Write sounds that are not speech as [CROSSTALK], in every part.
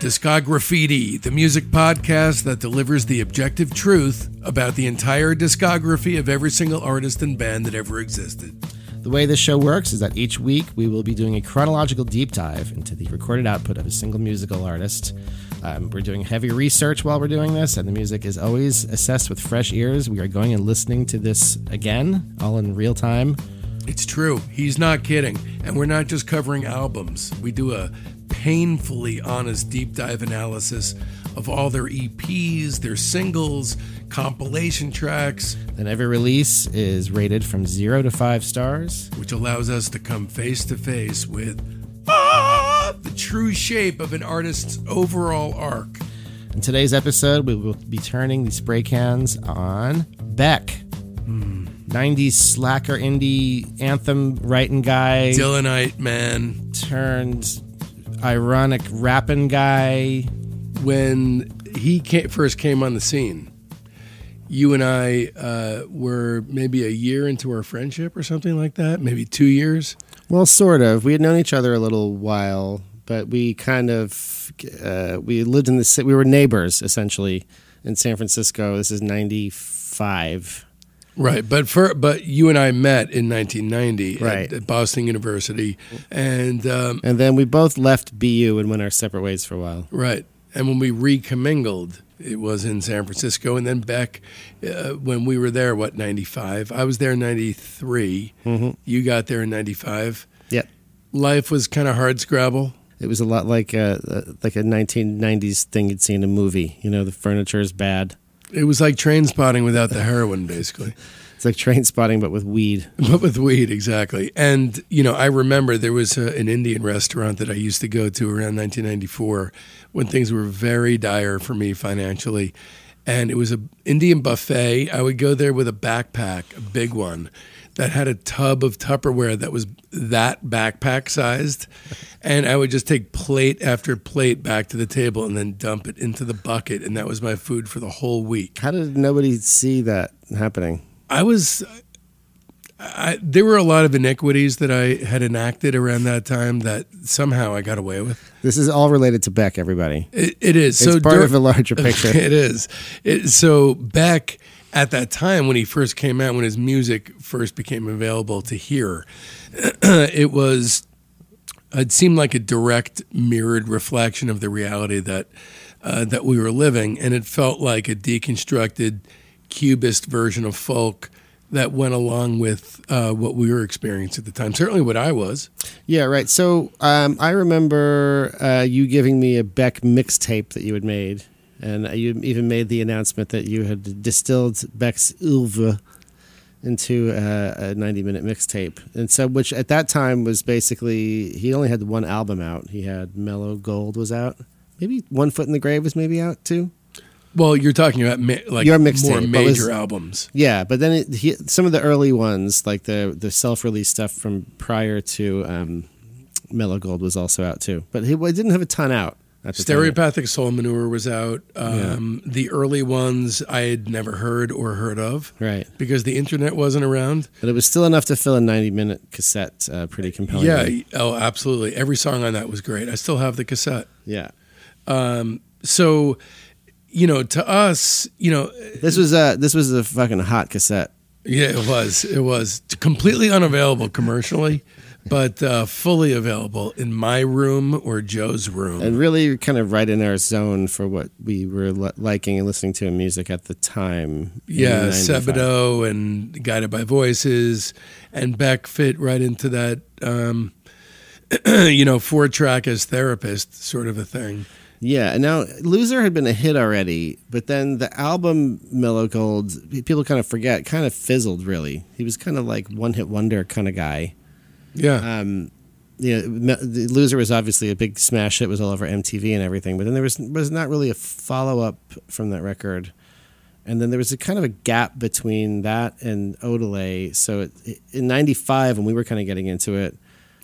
Discograffiti, the music podcast that delivers the objective truth about the entire discography of every single artist and band that ever existed. The way this show works is that each week we will be doing a chronological deep dive into the recorded output of a single musical artist. Um, we're doing heavy research while we're doing this, and the music is always assessed with fresh ears. We are going and listening to this again, all in real time. It's true. He's not kidding. And we're not just covering albums. We do a painfully honest deep dive analysis of all their EPs, their singles, compilation tracks, Then every release is rated from zero to five stars. which allows us to come face to face with ah, the true shape of an artist's overall arc. In today's episode, we will be turning the spray cans on Beck. 90s slacker indie anthem writing guy Dylanite, man. turned ironic rapping guy. when he came, first came on the scene, you and I uh, were maybe a year into our friendship or something like that, maybe two years. Well, sort of. We had known each other a little while, but we kind of uh, we lived in the city. We were neighbors essentially in San Francisco. This is ninety five. Right, but for but you and I met in 1990 at- Right. at, Boston University, and um, And then we both left BU and went our separate ways for a while. right, and when we recommingled, it was in San Francisco, and then back uh, when we were there, what 95? I was there in 93. You got there in 95. Yep. Life was kind of hard scrabble. It was a lot like a like a 1990s thing you'd see in a movie. You know, the furniture is bad. It was like Trainspotting without the heroin, basically. [LAUGHS] It's like Trainspotting, but with weed. [LAUGHS] But with weed, exactly. And, you know, I remember there was a, an Indian restaurant that I used to go to around 1994 when things were very dire for me financially. And it was a Indian buffet. I would go there with a backpack, a big one, that had a tub of Tupperware that was that backpack sized. And I would just take plate after plate back to the table and then dump it into the bucket. And that was my food for the whole week. How did nobody see that happening? I was. I, there were a lot of iniquities that I had enacted around that time that somehow I got away with. This is all related to Beck, everybody. It, it is It's so part dur- of a larger picture. [LAUGHS] it is. It, so Beck, at that time when he first came out, when his music first became available to hear, [CLEARS THROAT] it was. It seemed like a direct mirrored reflection of the reality that uh, that we were living, and it felt like a deconstructed cubist version of folk that went along with uh, what we were experiencing at the time. Certainly, what I was. Yeah, right. So um, I remember uh, you giving me a Beck mixtape that you had made, and you even made the announcement that you had distilled Beck's oeuvre into uh, a 90 minute mixtape. And so, which at that time was basically, he only had one album out. He had Mellow Gold was out. Maybe One Foot in the Grave was maybe out too. Well, you're talking about ma- like Your mixtape, more major was- albums. Yeah, but then it, he, some of the early ones, like the the self release stuff from prior to um, Mellow Gold, was also out too. But he well, he didn't have a ton out. At the time. Stereopathic Soul Manure was out. Um, The early ones I had never heard or heard of right? because the internet wasn't around. But it was still enough to fill a ninety minute cassette uh, pretty compelling. Yeah, oh, absolutely. Every song on that was great. I still have the cassette. yeah. So, you know, to us, you know, This was a this was a fucking hot cassette. yeah, it was. It was completely unavailable commercially, but uh, fully available in my room or Joe's room. And really, kind of right in our zone for what we were li- liking and listening to in music at the time. Yeah, 95. Sebadoh and Guided by Voices, and Beck fit right into that, um, [CLEARS THROAT] you know, four track as therapist sort of a thing. Yeah, and now Loser had been a hit already, but then the album Mellow Gold, people kind of forget, kind of fizzled. Really, he was kind of like one hit wonder kind of guy. Yeah, Um, you know, the Loser was obviously a big smash hit, was all over MTV and everything, but then there was was not really a follow up from that record. And then there was a kind of a gap between that and Odelay. So it, in '95, when we were kind of getting into it,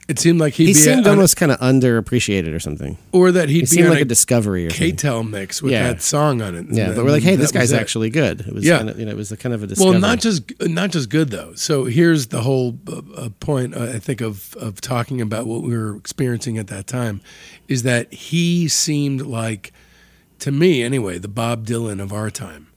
It seemed like he'd He be seemed on- almost kind of underappreciated or something. or that he'd He seemed like a a discovery or. K-Tel mix with Yeah. that song on it. Yeah, And but we're like, hey, this guy's actually good. It was Yeah. kind of, you know, it was a kind of a discovery. Well, not just not just good though. So here's the whole uh, uh, point uh, I think of of talking about what we were experiencing at that time, is that he seemed like, to me anyway, the Bob Dylan of our time.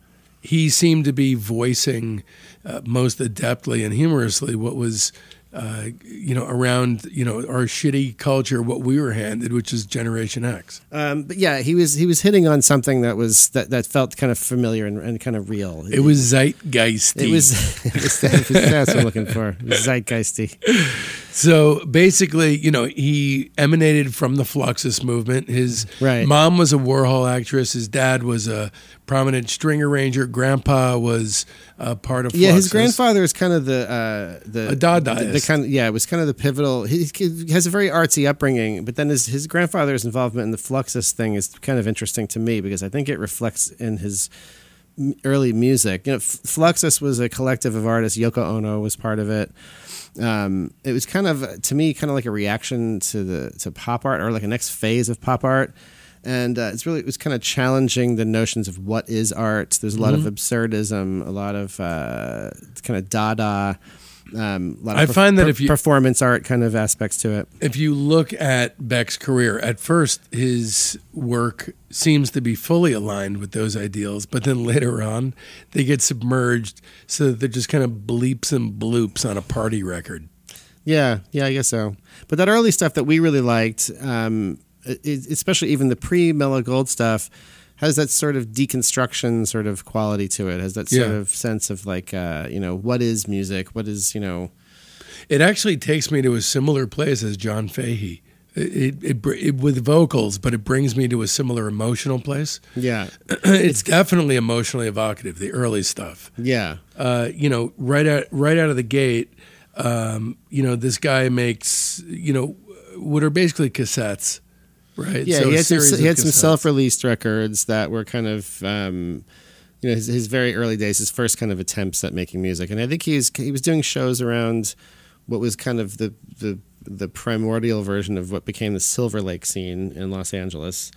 He seemed to be voicing uh, most adeptly and humorously what was. Uh, you know, around you know our shitty culture, what we were handed, which is Generation X. Um, but yeah, he was he was hitting on something that was that, that felt kind of familiar and, and kind of real. It was zeitgeisty. It was, it was [LAUGHS] it was- that's what I'm looking for. It was zeitgeisty. [LAUGHS] So basically, you know, he emanated from the Fluxus movement. His Right. mom was a Warhol actress. His dad was a prominent string arranger. Grandpa was uh, part of Fluxus. Yeah, his grandfather is kind of the uh, the A Dadaist. The, the kind of, yeah, it was kind of the pivotal. He, he has a very artsy upbringing, but then his his grandfather's involvement in the Fluxus thing is kind of interesting to me because I think it reflects in his early music. You know, Fluxus was a collective of artists. Yoko Ono was part of it. Um, it was kind of to me kind of like a reaction to the to pop art or like a next phase of pop art. And uh, it's really it was kind of challenging the notions of what is art. There's a lot Mm-hmm. of absurdism, a lot of uh, kind of Dada. Um, a lot I of find that if you- performance art kind of aspects to it. If you look at Beck's career, at first his work seems to be fully aligned with those ideals, but then later on they get submerged so that they're just kind of bleeps and bloops on a party record. Yeah, yeah, I guess so. But that early stuff that we really liked, um, especially even the pre Mellow Gold stuff, has that sort of deconstruction sort of quality to it. Has that sort Yeah. of sense of like, uh, you know, what is music? What is you know? It actually takes me to a similar place as John Fahey. It, it, it, it with vocals, but it brings me to a similar emotional place. Yeah, [CLEARS THROAT] it's definitely emotionally evocative. The early stuff, yeah, uh, you know, right out right out of the gate, um, you know, this guy makes you know what are basically cassettes, right? yeah. So he had some, he had some self-released records that were kind of. Um, you know, his, his very early days, his first kind of attempts at making music, and I think he's he was doing shows around what was kind of the the the primordial version of what became the Silver Lake scene in Los Angeles.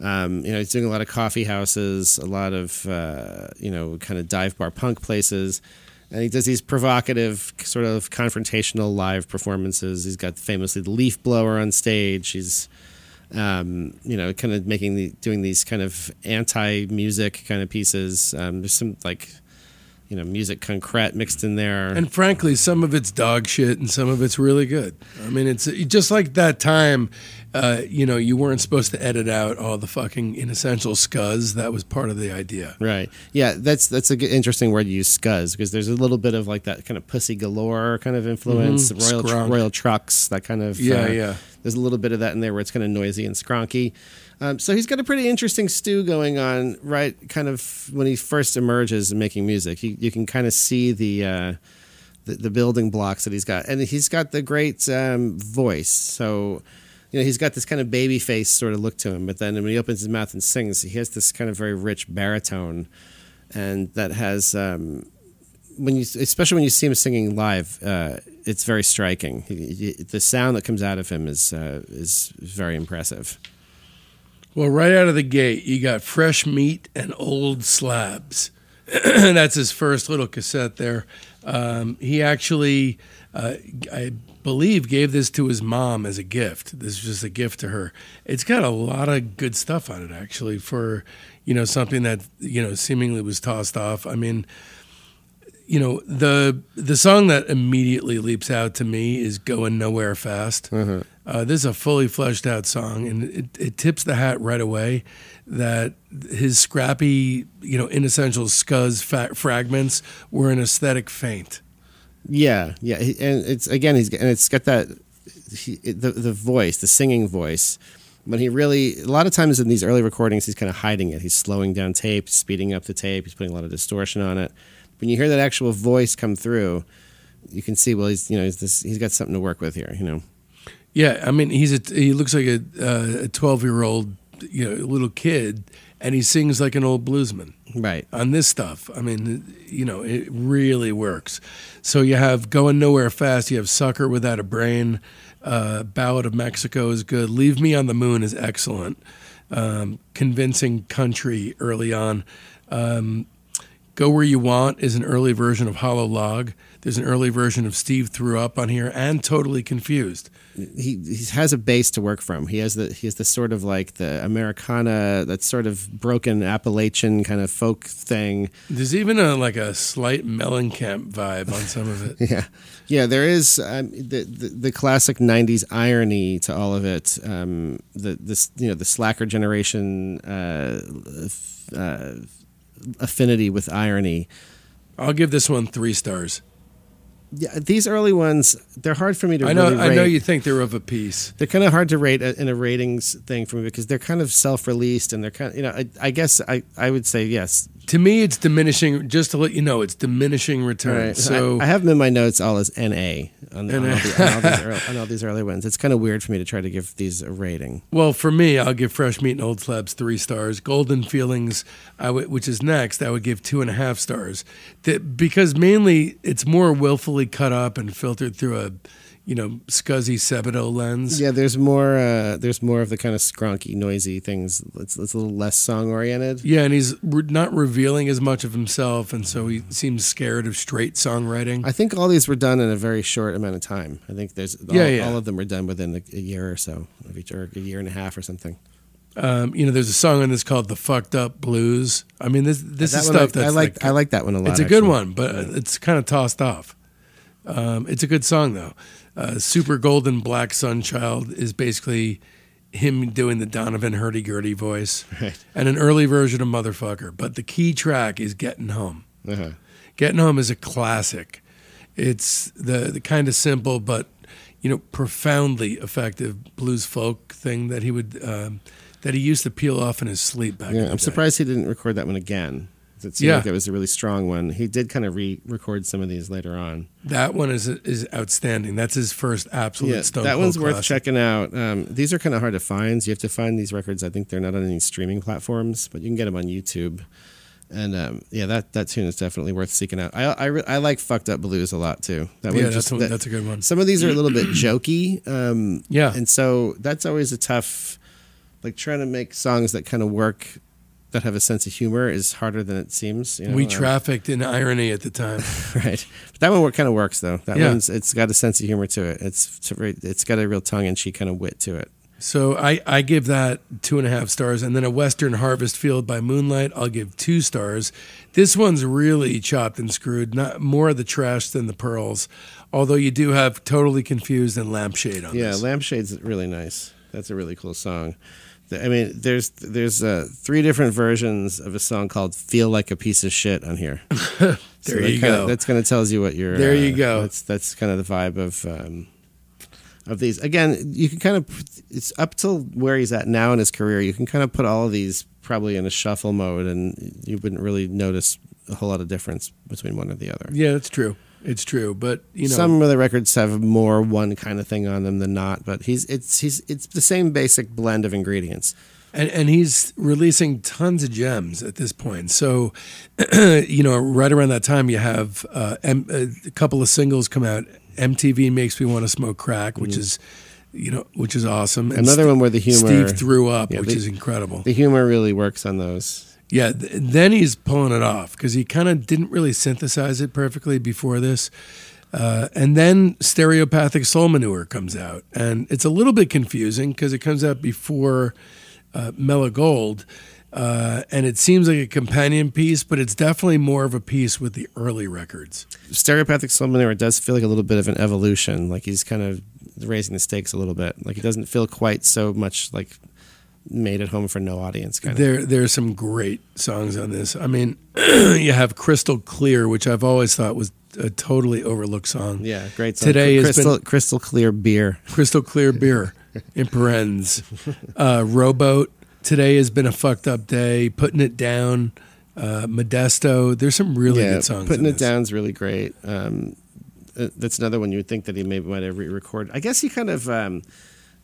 Um, you know, he's doing a lot of coffee houses, a lot of uh, you know, kind of dive bar punk places, and he does these provocative, sort of confrontational live performances. He's got famously the leaf blower on stage. He's um, you know, kind of making the doing these kind of anti music kind of pieces. Um, there's some like you know musique concrète mixed in there. And frankly, some of it's dog shit and some of it's really good. I mean, it's just like that time, uh, you know, you weren't supposed to edit out all the fucking inessential scuzz. That was part of the idea. Right. Yeah, that's that's a good, interesting word to use, scuzz, because there's a little bit of like that kind of pussy galore kind of influence, Mhm, royal scrunk. Royal Trux, that kind of Yeah, uh, yeah. There's a little bit of that in there where it's kind of noisy and skronky. Um, so he's got a pretty interesting stew going on, right? Kind of when he first emerges and making music, he, you can kind of see the, uh, the the building blocks that he's got, and he's got the great um, voice. So you know he's got this kind of baby face sort of look to him, but then when he opens his mouth and sings, he has this kind of very rich baritone, and that has. Um, when you, especially when you see him singing live, uh, it's very striking. He, he, the sound that comes out of him is uh, is very impressive. Well, right out of the gate, you got fresh meat and old slabs. [CLEARS THROAT] That's his first little cassette there. Um, he actually, uh, I believe, gave this to his mom as a gift. This is just a gift to her. It's got a lot of good stuff on it, actually, for you know something that you know seemingly was tossed off. I mean, you know the the song that immediately leaps out to me is "Going Nowhere Fast." Uh, this is a fully fleshed out song, and it, it tips the hat right away that his scrappy, you know, inessential scuzz fa- fragments were an aesthetic feint. Yeah, yeah, and it's again he's and it's got that he, the the voice, the singing voice. When he really, a lot of times in these early recordings, he's kind of hiding it. He's slowing down tape, speeding up the tape. He's putting a lot of distortion on it. When you hear that actual voice come through, you can see well he's you know he's this he's got something to work with here. You know. Yeah, I mean, he's a he looks like a uh, a twelve year old, you know, little kid, and he sings like an old bluesman. Right. on this stuff. I mean, you know, it really works. So you have going nowhere fast. You have sucker without a brain. Uh, Ballad of Mexico is good. Leave Me on the Moon is excellent. Um, convincing country early on. Um, Go Where You Want is an early version of Hollow Log. There's an early version of Steve Threw Up on here and Totally Confused. He, he has a base to work from. He has the he has the sort of like the Americana, that sort of broken Appalachian kind of folk thing. There's even a like a slight Mellencamp vibe on some of it. [LAUGHS] Yeah, yeah. There is um, the, the the classic '90s irony to all of it. Um, the this you know the slacker generation uh, uh, affinity with irony. I'll give this one three stars. Yeah, these early ones they're hard for me to. I know. Really I know you think they're of a piece. They're kind of hard to rate uh, in a ratings thing for me because they're kind of self-released and they're kind of you know I, I guess I, I would say yes. To me, it's diminishing. Just to let you know, it's diminishing returns. Right. So I, I have them in my notes all as NA on, on, NA. all, the, on, all these [LAUGHS] early, on all these early ones. It's kind of weird for me to try to give these a rating. Well, for me, I'll give Fresh Meat and Old Slabs three stars. Golden Feelings, I which is next, I would give two and a half stars. That because mainly it's more willfully cut up and filtered through a, you know, scuzzy Sebadoh lens. Yeah, there's more. Uh, there's more of the kind of skronky, noisy things. It's, it's a little less song oriented. Yeah, and he's re- not revealing as much of himself, and so he seems scared of straight songwriting. I think all these were done in a very short amount of time. I think there's all, Yeah, yeah. all of them were done within a, a year or so, of each, or a year and a half or something. Um, you know, there's a song on this called "The Fucked Up Blues." I mean, this this That is stuff I, that's I like. like I like that one a lot. It's a good one, but it's kind of tossed off. Um, it's a good song though. Uh, Super Golden Black Sunchild is basically him doing the Donovan hurdy gurdy voice, [LAUGHS] Right. and an early version of Motherfucker. But the key track is Getting Home. Uh-huh. Getting Home is a classic. It's the the kind of simple but you know profoundly effective blues folk thing that he would um, that he used to peel off in his sleep back. Yeah, I'm day. surprised he didn't record that one again. It seemed Yeah. like it was a really strong one. He did kind of re-record some of these later on. That one is is outstanding. That's his first absolute Yeah, Stone that one's worth classic. checking out. Um, these are kind of hard to find. So you have to find these records. I think they're not on any streaming platforms, but you can get them on YouTube. And um, yeah, that, that tune is definitely worth seeking out. I I, re- I like "Fucked Up Blues" a lot too. That Yeah, that's, just one, that- that's a good one. some of these are a little bit jokey. Um, Yeah. and so that's always a tough, like trying to make songs that kind of work, that have a sense of humor is harder than it seems. You know? we Um, trafficked in irony at the time. [LAUGHS] right. But that one kind of works though. That Yeah. one's it's got a sense of humor to it. It's it's, a very- it's got a real tongue and cheek kind of wit to it. So I, I give that two and a half stars. And then a Western Harvest Field by Moonlight, I'll give two stars. This one's really chopped and screwed, not more of the trash than the pearls. Although you do have Totally Confused and Lampshade on Yeah, this. Lampshade's really nice. That's a really cool song. I mean, there's there's uh, three different versions of a song called "Feel Like a Piece of Shit" on here. [LAUGHS] there that you kinda, go. That's going to tells you what you're. There uh, you go. That's that's kind of the vibe of um, of these. Again, you can kind of it's up till where he's at now in his career. You can kind of put all of these probably in a shuffle mode, and you wouldn't really notice a whole lot of difference between one or the other. yeah, that's true. It's true. But, you know, Some of the records have more one kind of thing on them than not, but he's it's he's it's the same basic blend of ingredients. and, and he's releasing tons of gems at this point. So, [CLEARS THROAT] you know, right around that time, you have uh, M- a couple of singles come out. MTV makes me want to smoke crack, which is, you know, which is awesome. And. Another St- one where the humor Steve threw up, Yeah, which the- is incredible. the humor really works on those. Yeah, th- then he's pulling it off because he kind of didn't really synthesize it perfectly before this. Uh, and then Stereopathic Soul Manure comes out, and it's a little bit confusing because it comes out before uh, Mellow Gold, uh, and it seems like a companion piece, but it's definitely more of a piece with the early records. Stereopathic Soul Manure does feel like a little bit of an evolution. Like he's kind of raising the stakes a little bit. Like it doesn't feel quite so much like made at home for no audience kind of. There, there are some great songs on this. I mean, [CLEARS THROAT] you have Crystal Clear, which I've always thought was a totally overlooked song. Yeah, great. Song. Today has crystal, been- crystal clear beer. [LAUGHS] Crystal Clear Beer in parens. Uh, Rowboat. Today has been a fucked up day. Putting it down. Uh, Modesto. There's some really yeah, good songs. putting in it down is really great. Um, uh, that's another one you would think that he maybe might have re-recorded. I guess he kind of um,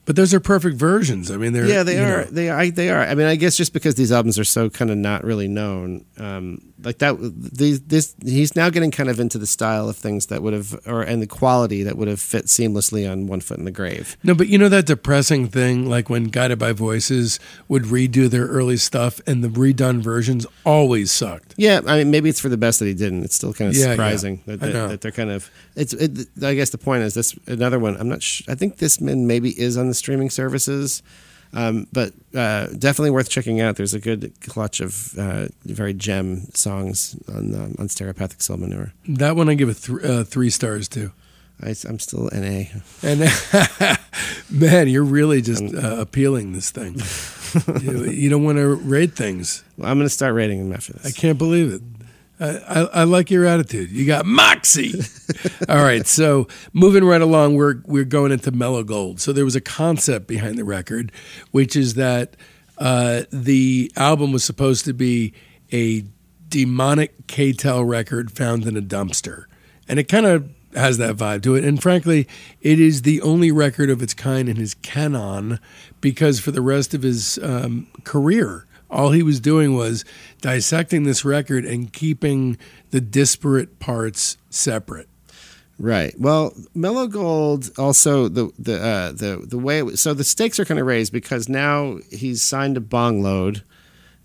But those are perfect versions. I mean, they're yeah, they are. know- They are. They are. I mean, I guess just because these albums are so kind of not really known, um, like that. These, this he's now getting kind of into the style of things that would have, or and the quality that would have fit seamlessly on One Foot in the Grave. No, but you know that depressing thing, like when Guided by Voices would redo their early stuff, and the redone versions always sucked. Yeah, I mean, maybe it's for the best that he didn't. It's still kind of Yeah, yeah. surprising that, that, that they're kind of. It's. It, I guess the point is this. Another one. I'm not. Sh- I think this man maybe is on the streaming services, um, but uh, definitely worth checking out. There's a good clutch of uh, very gem songs on um, on Stereopathic Soul Manure. That one I give a th- uh, three stars to. I, I'm still NA. And [LAUGHS] man, you're really just uh, appealing this thing. you, you don't want to rate things. Well, I'm going to start rating them after this. I can't believe it. I, I, like your attitude. You got moxie. [LAUGHS] All right, so moving right along, we're we're going into mellow gold. So there was a concept behind the record, which is that uh, the album was supposed to be a demonic K-tel record found in a dumpster, and it kind of has that vibe to it. And frankly, it is the only record of its kind in his canon, because for the rest of his um, career, all he was doing was dissecting this record and keeping the disparate parts separate. Right. Well, Mellow Gold also the the uh, the the way it, was- so the stakes are kind of raised because now he's signed to Bong Load,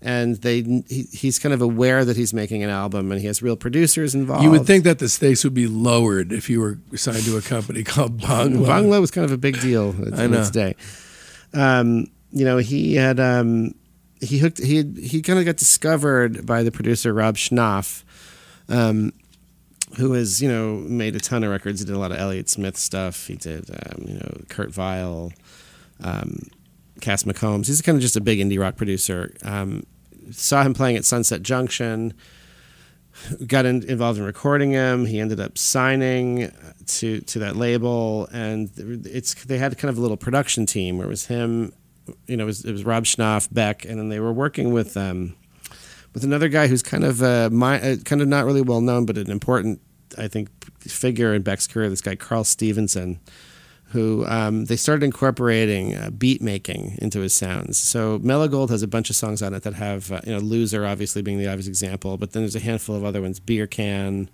and they he, he's kind of aware that he's making an album and he has real producers involved. You would think that the stakes would be lowered if you were signed to a company [LAUGHS] called Bong. Bong Load was kind of a big deal in its day. Um, you know, he had um, he hooked he he kind of got discovered by the producer Rob Schnapf, um, who has you know made a ton of records. He did a lot of Elliott Smith stuff. He did um, you know Kurt Vile, um, Cass McCombs. He's kind of just a big indie rock producer. Um, saw him playing at Sunset Junction. Got in, involved in recording him. He ended up signing to to that label, and it's they had kind of a little production team where it was him, you know, it was, it was Rob Schnapf, Beck, and then they were working with um, with another guy who's kind of uh, my, uh, kind of not really well known, but an important, I think, figure in Beck's career. This guy Karl Stephenson, who um, they started incorporating uh, beat making into his sounds. So Mellow Gold has a bunch of songs on it that have, uh, you know, Loser obviously being the obvious example, but then there's a handful of other ones, Beer Can.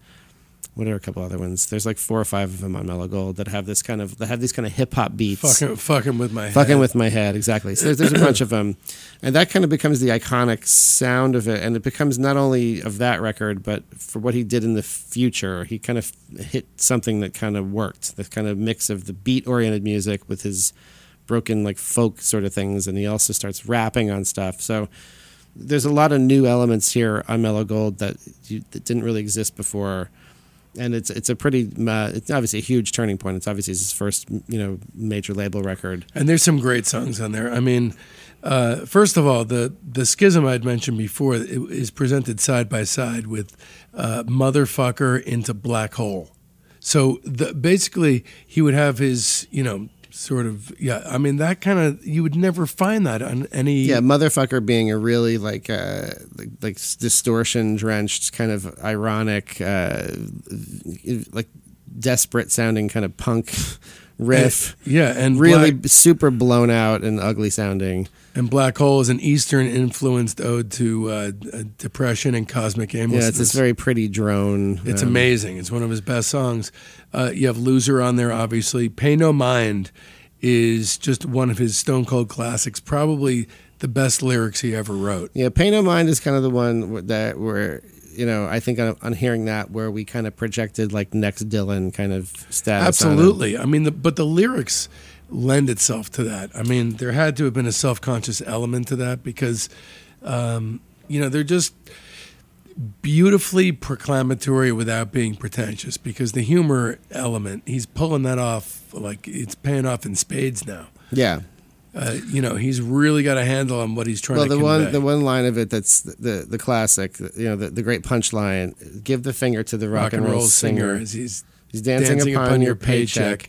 What are a couple other ones? There's like four or five of them on Mellow Gold that have this kind of that have these kind of hip hop beats. Fucking, fucking with my Fucking head. with my head, exactly. So there's, there's a bunch of them, and that kind of becomes the iconic sound of it, and it becomes not only of that record, but for what he did in the future. He kind of hit something that kind of worked. The kind of mix of the beat-oriented music with his broken like folk sort of things, and he also starts rapping on stuff. So there's a lot of new elements here on Mellow Gold that, you, that didn't really exist before. And it's it's a pretty uh, it's obviously a huge turning point. It's obviously his first you know major label record. And there's some great songs on there. I mean, uh, first of all, the the schism I'd mentioned before is presented side by side with uh, "Motherfucker" into "Black Hole." So the, basically, he would have his, you know, sort of yeah. I mean, that kind of you would never find that on any. Yeah, motherfucker being a really like uh, like, like distortion drenched kind of ironic, uh, like desperate sounding kind of punk [LAUGHS] riff. yeah, and really Black, super blown out and ugly sounding. And "Black Hole" is an Eastern influenced ode to uh, uh, depression and cosmic aimlessness. Yeah, it's this very pretty drone. It's um, amazing. It's one of his best songs. Uh, you have "Loser" on there, obviously. "Pay No Mind" is just one of his Stone Cold classics. Probably the best lyrics he ever wrote. Yeah, Pay No Mind is kind of the one that where you know I think on, on hearing that where we kind of projected like next Dylan kind of status. Absolutely. I mean, the, but the lyrics lend itself to that. I mean, there had to have been a self-conscious element to that because, um, you know, they're just beautifully proclamatory without being pretentious. Because the humor element, he's pulling that off like it's paying off in spades now. Yeah. Uh, you know, he's really got a handle on what he's trying Well, to the convey. one the one line of it that's the the, the classic, you know, the, the great punchline: "Give the finger to the rock, and roll, singer. as he's He's dancing, upon, your paycheck.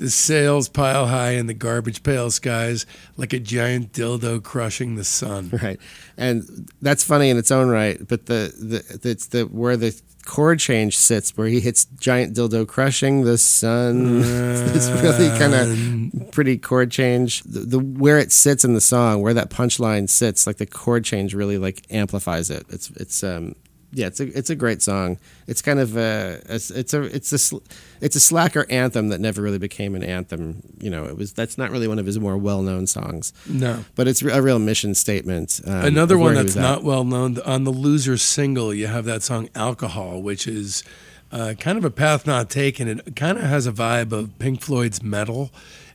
The sails pile high in the garbage pail skies like a giant dildo crushing the sun. [LAUGHS] Right, and that's funny in its own right. But the the it's the where the chord change sits, where he hits giant dildo crushing the sun. [LAUGHS] it's really kind of pretty chord change. The, the where it sits in the song, where that punchline sits, like the chord change really like amplifies it. It's it's um yeah, it's a it's a great song. It's kind of a, it's a it's a it's a slacker anthem that never really became an anthem. You know, it was that's not really one of his more well known songs. No, but it's a real mission statement. Um, Another one that's not well known on the loser single, you have that song "Alcohol," which is uh, kind of a path not taken. It kind of has a vibe of Pink Floyd's "Metal,"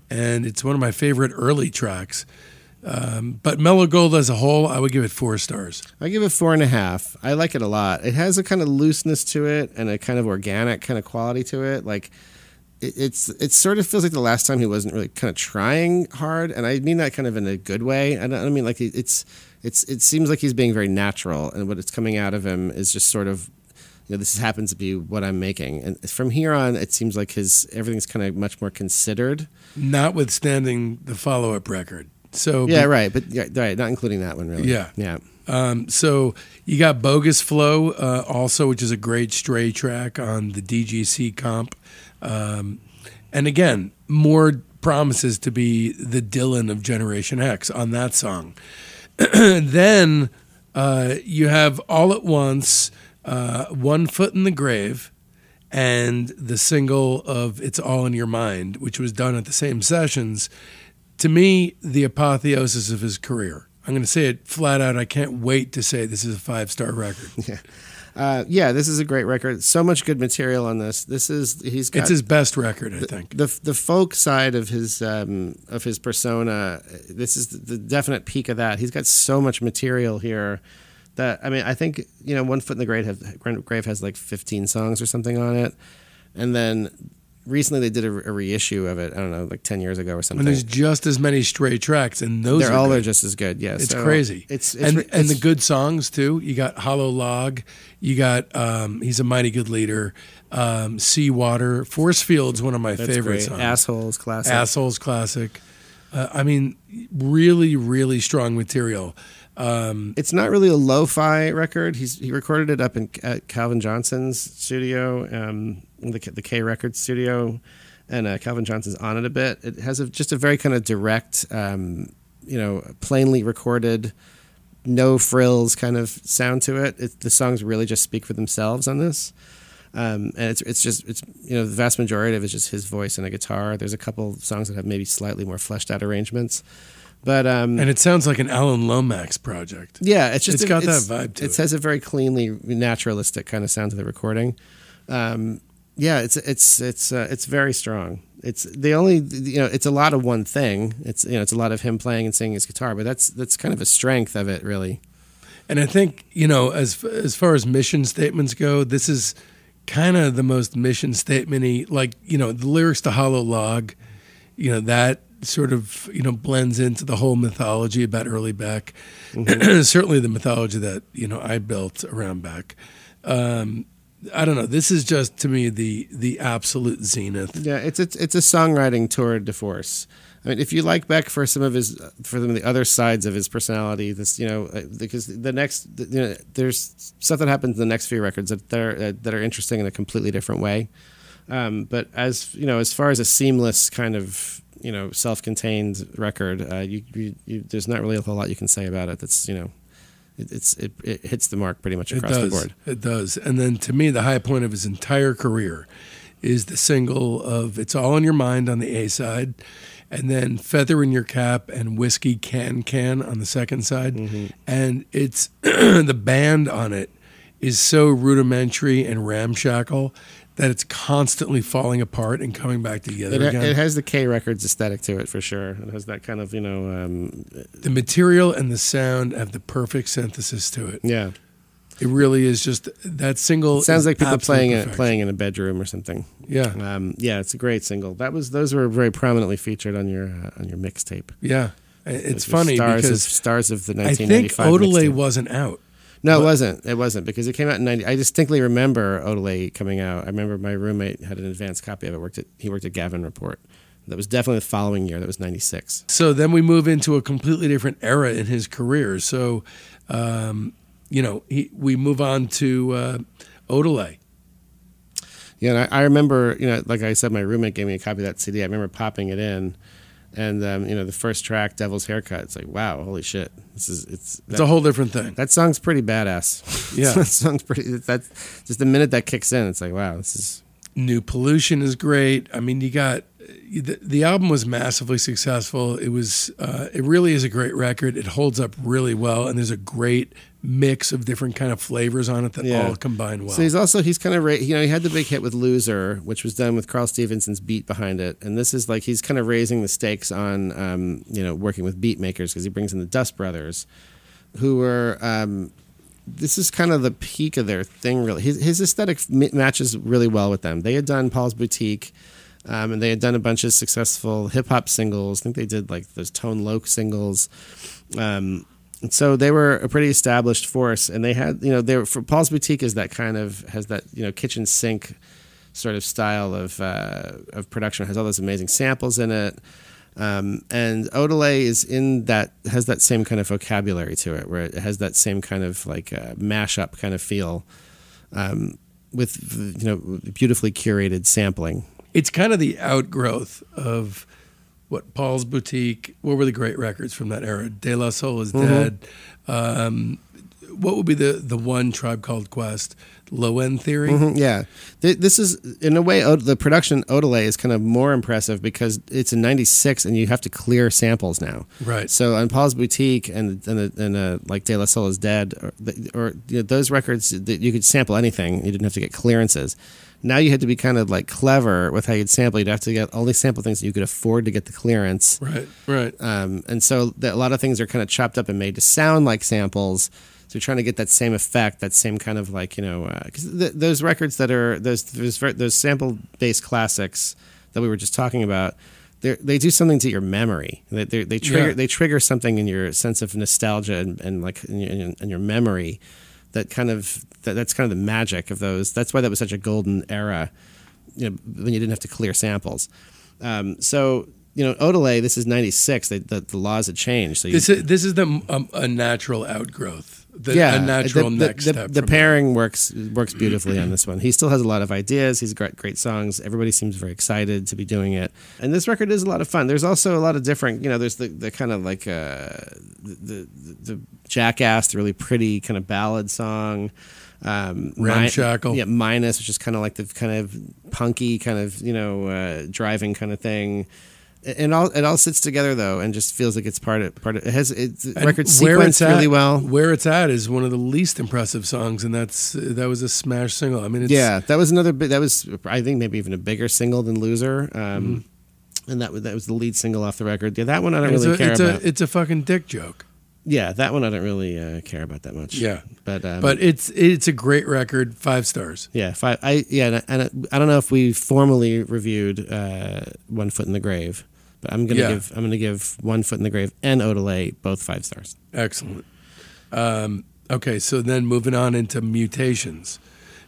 and it's one of my favorite early tracks. Um, but Mellow Gold as a whole, I would give it four stars. I give it four and a half. I like it a lot. It has a kind of looseness to it and a kind of organic kind of quality to it. Like it, it's it sort of feels like the last time he wasn't really kind of trying hard, and I mean that kind of in a good way. I don't I mean like it's it's it seems like he's being very natural, and what it's coming out of him is just sort of you know, this happens to be what I'm making. And from here on, it seems like his everything's kind of much more considered. Notwithstanding the follow up record. So yeah, right, but yeah, right, not including that one really. Yeah, yeah. Um, so you got Bogus Flow uh, also, which is a great stray track on the DGC comp, um, and again, more promises to be the Dylan of Generation X on that song. [CLEARS THROAT] then uh, you have All at Once, uh, One Foot in the Grave, and the single of It's All in Your Mind, which was done at the same sessions to me, the apotheosis of his career. I'm going to say it flat out. I can't wait to say this is a five star record. [LAUGHS] Yeah. Uh, yeah, this is a great record. So much good material on this. This is he's got it's his best record, I the, think. The the folk side of his um, of his persona. This is the definite peak of that. He's got so much material here that I mean, I think you know, One Foot in the Grave, have, Grave has like 15 songs or something on it, and then recently they did a, a, reissue of it. I don't know, like ten years ago or something. And there's just as many stray tracks, and those they're all good. are just as good. Yeah, it's so crazy. It's, it's and it's, and the good songs too. You got Hollow Log. You got um, he's a mighty good leader. Um, See Water, Force Fields, one of my favorite great. songs. Assholes classic. Assholes classic. Uh, I mean, really, really strong material. Um, it's not really a lo-fi record. He's he recorded it up in at Calvin Johnson's studio, um, the the K Records studio, and uh, Calvin Johnson's on it a bit. It has a, just a very kind of direct, um, you know, plainly recorded, no frills kind of sound to it. it. The songs really just speak for themselves on this. Um, and it's it's just it's you know the vast majority of it is just his voice and a guitar. There's a couple songs that have maybe slightly more fleshed out arrangements, but um, and it sounds like an Alan Lomax project. Yeah, it's just it's a, got it's, that vibe to it. It has a very cleanly naturalistic kind of sound to the recording. Um, yeah, it's it's it's uh, it's very strong. It's the only you know it's a lot of one thing. It's you know it's a lot of him playing and singing his guitar, but that's that's kind of a strength of it, really. And I think you know as as far as mission statements go, this is kind of the most mission statementy. Like you know the lyrics to Hollow Log, you know that sort of you know blends into the whole mythology about early Beck. Mm-hmm. [CLEARS THROAT] Certainly the mythology that you know I built around Beck. Um, I don't know. This is just to me the the absolute zenith. Yeah, it's it's it's a songwriting tour de force. I mean, if you like Beck for some of his for some of the other sides of his personality, this you know uh, because the next you know there's stuff that happens in the next few records that are uh, that are interesting in a completely different way. Um, but as you know, as far as a seamless kind of you know self-contained record, uh, you, you, you, there's not really a whole lot you can say about it. That's you know it, it's it, it hits the mark pretty much across the board. It does. And then to me, the high point of his entire career is the single of "It's All in Your Mind" on the A side, and then "Feather in Your Cap" and "Whiskey Can Can" on the second side. Mm-hmm. And it's [CLEARS THROAT] the band on it is so rudimentary and ramshackle that it's constantly falling apart and coming back together it, again. It has the K Records aesthetic to it for sure. It has that kind of you know. Um, the material and the sound have the perfect synthesis to it. Yeah, it really is just that single. It sounds like people playing it playing in a bedroom or something. Yeah, um, yeah, it's a great single. That was those were very prominently featured on your uh, on your mixtape. Yeah, it's funny stars because of, stars of the I think Odelay wasn't out. No, it wasn't. It wasn't because it came out in ninety. I distinctly remember Odelay coming out. I remember my roommate had an advanced copy of it. Worked at he worked at Gavin Report, That was definitely the following year. That was '96. So then we move into a completely different era in his career. So, um, you know, he, we move on to uh, Odelay. Yeah, and I, I remember, you know, like I said, my roommate gave me a copy of that CD. I remember popping it in, and um, you know, the first track, "Devil's Haircut." It's like, wow, holy shit! This is it's It's a whole different thing. that song's pretty badass. [LAUGHS] Yeah. that song's pretty. That's just the minute that kicks in, it's like, wow, this is New Pollution is great. I mean, you got the, the album was massively successful. It was uh, it really is a great record. It holds up really well, and there's a great mix of different kind of flavors on it that Yeah. all combine well. So he's also he's kind of ra- you know he had the big hit with Loser, which was done with Karl Stephenson's beat behind it, and this is like he's kind of raising the stakes on um, you know working with beat makers because he brings in the Dust Brothers, who were um, this is kind of the peak of their thing. Really, his, his aesthetic matches really well with them. They had done Paul's Boutique. Um, and they had done a bunch of successful hip hop singles. I think they did like those Tone Loc singles. Um, so they were a pretty established force, and they had, you know, they were for Paul's Boutique is that kind of has that you know kitchen sink sort of style of uh, of production. It has all those amazing samples in it, um, and Odelay is in that has that same kind of vocabulary to it, where it has that same kind of like uh, mashup kind of feel, um, with you know beautifully curated sampling. It's kind of the outgrowth of what Paul's Boutique. What were the great records from that era? De La Soul is Mm-hmm. dead. Um, what would be the the one tribe called Quest? Low End Theory. Mhm, yeah, this is in a way the production Odelay is kind of more impressive because it's in '96 and you have to clear samples now. Right. So on Paul's Boutique and and, and uh, like De La Soul is Dead or, or you know, those records that you could sample anything. You didn't have to get clearances. Now you had to be kind of like clever with how you'd sample. You'd have to get only sample things that you could afford to get the clearance. Right. Right. Um, and so that a lot of things are kind of chopped up and made to sound like samples. So you're trying to get that same effect, that same kind of like you know, because th- those records that are those those, those sample based classics that we were just talking about, they they do something to your memory. They they, they trigger Yeah. they trigger something in your sense of nostalgia and, and like in your, in your memory. That kind of that, that's kind of the magic of those. That's why that was such a golden era. You know, when you didn't have to clear samples. Um, so you know, Odelay, this is '96. The, the, the laws had changed. So you, This is this is the um, a natural outgrowth. The, yeah, a natural the, next the, step. The pairing works works beautifully on this one. He still has a lot of ideas. He's got great songs. Everybody seems very excited to be doing it. And this record is a lot of fun. There's also a lot of different. You know, there's the, the kind of like uh, the, the the jackass, the really pretty kind of ballad song. Um, Mi- yeah, minus, which is kind of like the kind of punky kind of you know uh, driving kind of thing. And all it all sits together though, and just feels like it's part of part of it has it's And record where sequenced it's at- really well. Where it's at is one of the least impressive songs, and that's that was a smash single. I mean, it's, yeah, that was another. Big, that was I think maybe even a bigger single than "Loser," um, and that was that was the lead single off the record. Yeah, that one I don't really a, care it's about. a it's a fucking dick joke. Yeah, that one I don't really uh, care about that much. Yeah, but um, but it's it's a great record. Five stars. yeah, five. I yeah, and, I- and I don't know if we formally reviewed uh, "One Foot in the Grave," but I'm gonna Yeah. give I'm gonna give "One Foot in the Grave" and "Odelay" both five stars. Excellent. Um, okay, so then moving on into Mutations.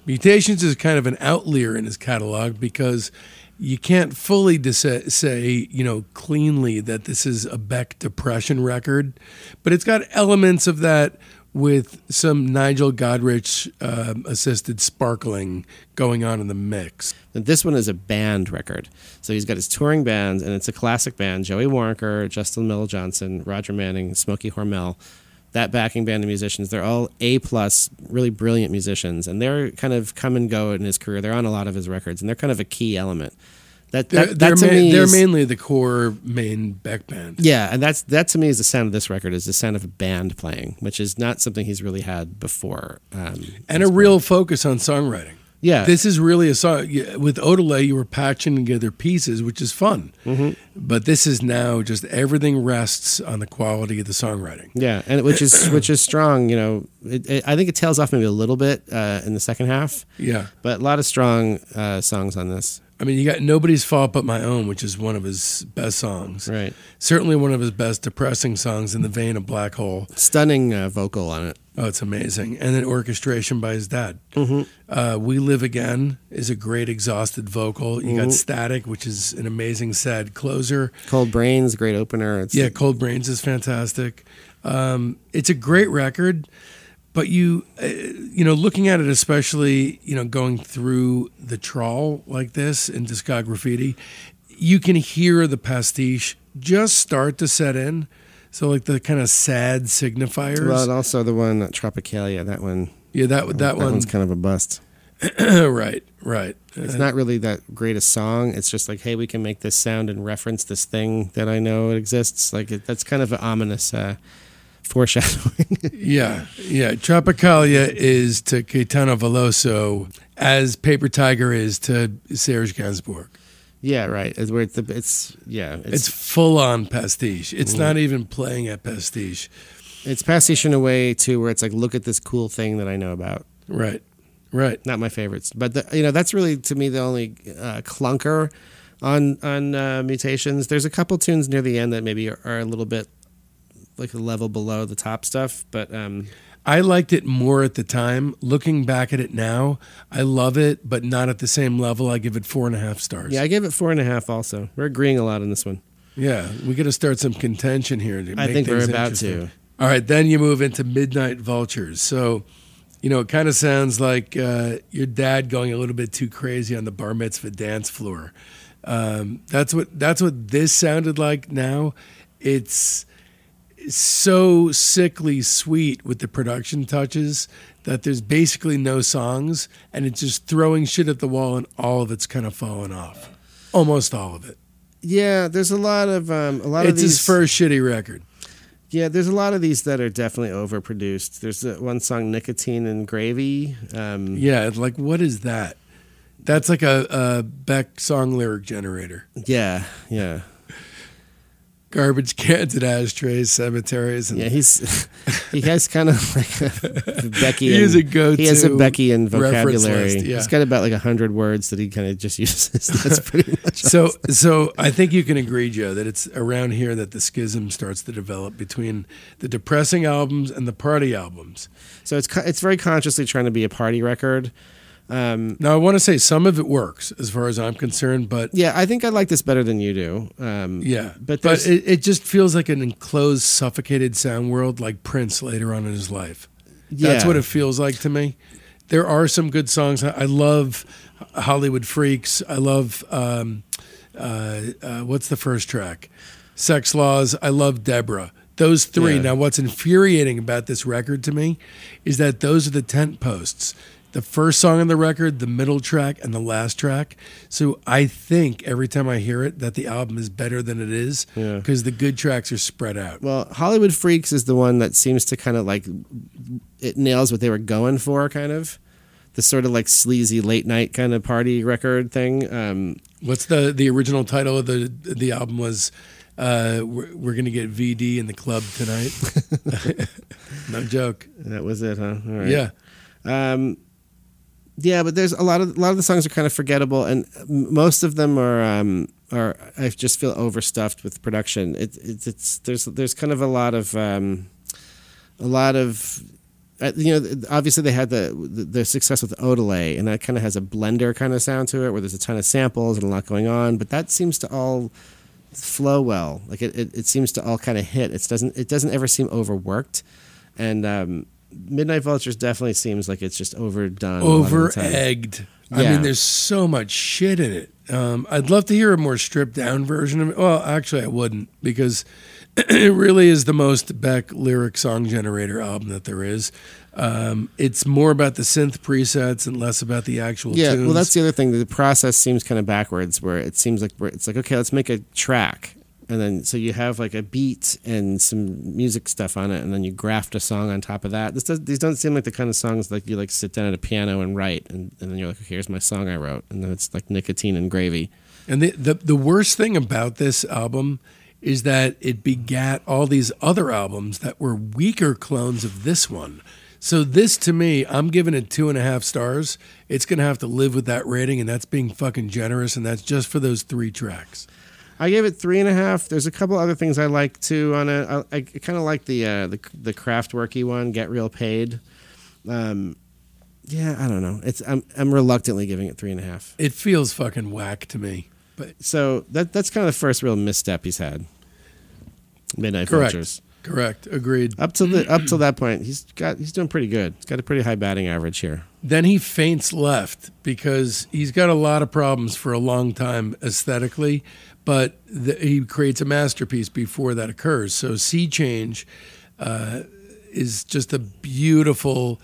Mutations is kind of an outlier in his catalog because you can't fully say, you know, cleanly that this is a Beck depression record, but it's got elements of that with some Nigel Godrich um, assisted sparkling going on in the mix. This one is a band record. So he's got his touring band, and it's a classic band. Joey Waronker, Justin Meldal-Johnson, Roger Manning, Smokey Hormel. That backing band of musicians, they're all A plus, really brilliant musicians, and they're kind of come and go in his career. They're on a lot of his records, and they're kind of a key element. That They're, that, they're, that to ma- me they're is- mainly the core main back band. yeah, and that's that to me is the sound of this record is the sound of a band playing, which is not something he's really had before. Um, And a real focus on songwriting. Yeah, This is really a song. With Odelay, you were patching together pieces, which is fun. Mm-hmm. But this is now just everything rests on the quality of the songwriting. Yeah, and which is [COUGHS] which is strong. You know, it, it, I think it tails off maybe a little bit uh, in the second half, Yeah. but a lot of strong uh, songs on this. I mean, you got Nobody's Fault But My Own, which is one of his best songs. Right. Certainly one of his best depressing songs in the vein of Black Hole. Stunning uh, vocal on it. Oh, it's amazing. And then orchestration by his dad. Mm-hmm. Uh, we Live Again is a great exhausted vocal. You got Static, which is an amazing sad closer. Cold Brains, great opener. It's Yeah, Cold Brains is fantastic. Um, it's a great record, but you, uh, you know, looking at it, especially, you know, going through the trawl like this in Discograffiti, you can hear the pastiche just start to set in. So, like the kind of sad signifiers. Well, and also the one uh, Tropicalia. That one. yeah, that that, that one. one's kind of a bust. [CLEARS THROAT] right, right. It's Uh, not really that great a song. It's just like, hey, we can make this sound and reference this thing that I know exists. Like it, that's kind of an ominous uh, foreshadowing. [LAUGHS] Yeah, yeah. Tropicalia is to Caetano Veloso as Paper Tiger is to Serge Gainsbourg. yeah, right. It's where it's, the, it's yeah, It's it's full on pastiche. It's Mm. not even playing at pastiche. it's pastiche in a way too, where it's like, look at this cool thing that I know about. Right, right. Not my favorites, but the, you know that's really to me the only uh, clunker on on uh, mutations. There's a couple tunes near the end that maybe are, are a little bit like a level below the top stuff, but um, I liked it more at the time. Looking back at it now, I love it, but not at the same level. I give it four and a half stars. yeah, I gave it four and a half. Also, we're agreeing a lot on this one. yeah. We got to start some contention here. To I think we're about to. All right, then you move into Midnight Vultures. So, you know, it kind of sounds like uh, your dad going a little bit too crazy on the bar mitzvah dance floor. Um, that's what that's what this sounded like. Now, it's so sickly sweet with the production touches that there's basically no songs, and it's just throwing shit at the wall, and all of it's kind of falling off. Almost all of it. Yeah, there's a lot of um, a lot of It's these. his first shitty record. Yeah, there's a lot of these that are definitely overproduced. There's one song, "Nicotine and Gravy." Um, Yeah, like what is that? That's like a, a Beck song lyric generator. yeah, yeah, Garbage cans and ashtrays, cemeteries, and yeah. He's [LAUGHS] he has kind of like a Becky. He is a go-to He has a Becky and reference vocabulary. list, yeah. He's got about like a hundred words that he kind of just [LAUGHS] uses. That's pretty much. so so I think you can agree, Joe, that it's around here that the schism starts to develop between the depressing albums and the party albums. So it's it's very consciously trying to be a party record. Um, Now I want to say some of it works as far as I'm concerned, but yeah, I think I like this better than you do. Um, yeah, But but, it, it just feels like an enclosed, suffocated sound world, like Prince later on in his life. Yeah. That's what it feels like to me. There are some good songs. I I love Hollywood Freaks. I love um, uh, uh, what's the first track? Sexx Laws. I love Debra. Those three. Yeah. Now, what's infuriating about this record to me is that those are the tent posts. The first song on the record, the middle track, and the last track. So I think every time I hear it that the album is better than it is Yeah. because the good tracks are spread out. Well, Hollywood Freaks is the one that seems to kind of like it nails what they were going for, kind of the sort of like sleazy late night kind of party record thing. Um, What's the the original title of the the album was uh we're, we're going to get VD in the club tonight. [LAUGHS] [LAUGHS] no joke. that was it, huh? All right. Yeah. Um, yeah, but there's a lot of a lot of the songs are kind of forgettable, and most of them are um, are I just feel overstuffed with production. It, it's it's there's there's kind of a lot of um, a lot of uh, you know obviously they had the the, the success with Odelay, and that kind of has a blender kind of sound to it, where there's a ton of samples and a lot going on, but that seems to all flow well. Like it, it, it seems to all kind of hit. It doesn't it doesn't ever seem overworked, and um, Midnight Vultures definitely seems like it's just overdone. a lot of the Over egged. I mean there's so much shit in it. Um I'd love to hear a more stripped down version of it. Well, actually I wouldn't because [CLEARS THROAT] it really is the most Beck lyric song generator album that there is. Um, it's more about the synth presets and less about the actual Yeah, tunes. well, that's the other thing. The process seems kind of backwards, where it seems like it's like okay, let's make a track, and then so you have like a beat and some music stuff on it, and then you graft a song on top of that. This does, these don't seem like the kind of songs like you like sit down at a piano and write, and, and then you're like, here's my song I wrote, and then it's like nicotine and gravy. And the, the the worst thing about this album is that it begat all these other albums that were weaker clones of this one. So this to me, I'm giving it two and a half stars. It's gonna have to live with that rating, and that's being fucking generous, and that's just for those three tracks. I gave it three and a half. There's a couple other things I like too on it. I, I kind of like the uh, the the one, Get Real Paid. Um, yeah, I don't know. It's I'm I'm reluctantly giving it three and a half. It feels fucking whack to me. But So that that's kind of the first real misstep he's had. Midnight Correct. Vultures. correct, agreed. Up to the up till that point, he's got he's doing pretty good. He's got a pretty high batting average here. Then he faints left because he's got a lot of problems for a long time aesthetically, but the, he creates a masterpiece before that occurs. So Sea Change uh, is just a beautiful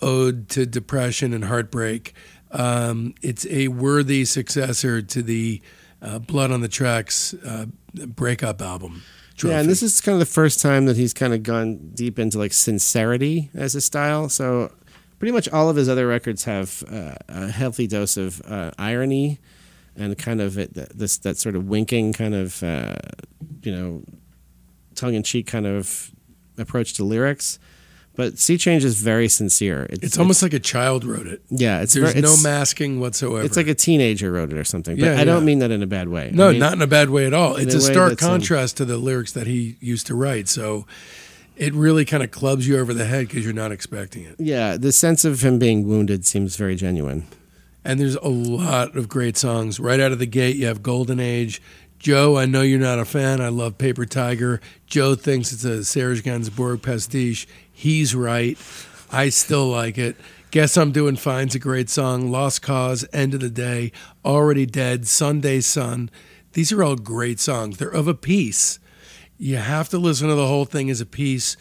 ode to depression and heartbreak. Um, it's a worthy successor to the uh, Blood on the Tracks uh, breakup album. Trophy. Yeah, and this is kind of the first time that he's kind of gone deep into like sincerity as a style. So pretty much all of his other records have uh, a healthy dose of uh, irony and kind of it, this that sort of winking kind of uh, you know tongue in cheek kind of approach to lyrics. But Sea Change is very sincere. it's almost like a child wrote it. yeah, it's There's ver- no it's, masking whatsoever. It's like a teenager wrote it or something. But Yeah, I don't mean that in a bad way. No, I mean- not in a bad way at all. It's a a stark um, contrast to the lyrics that he used to write. So it really kind of clubs you over the head because you're not expecting it. Yeah, the sense of him being wounded seems very genuine. And there's a lot of great songs right out of the gate. You have Golden Age. Joe, I know you're not a fan. I love Paper Tiger. Joe thinks it's a Serge Gainsbourg pastiche. He's right. I still like it. Guess I'm Doing Fine's a great song. Lost Cause, End of the Day, Already Dead, Sunday Sun. These are all great songs. They're of a piece. You have to listen to the whole thing as a piece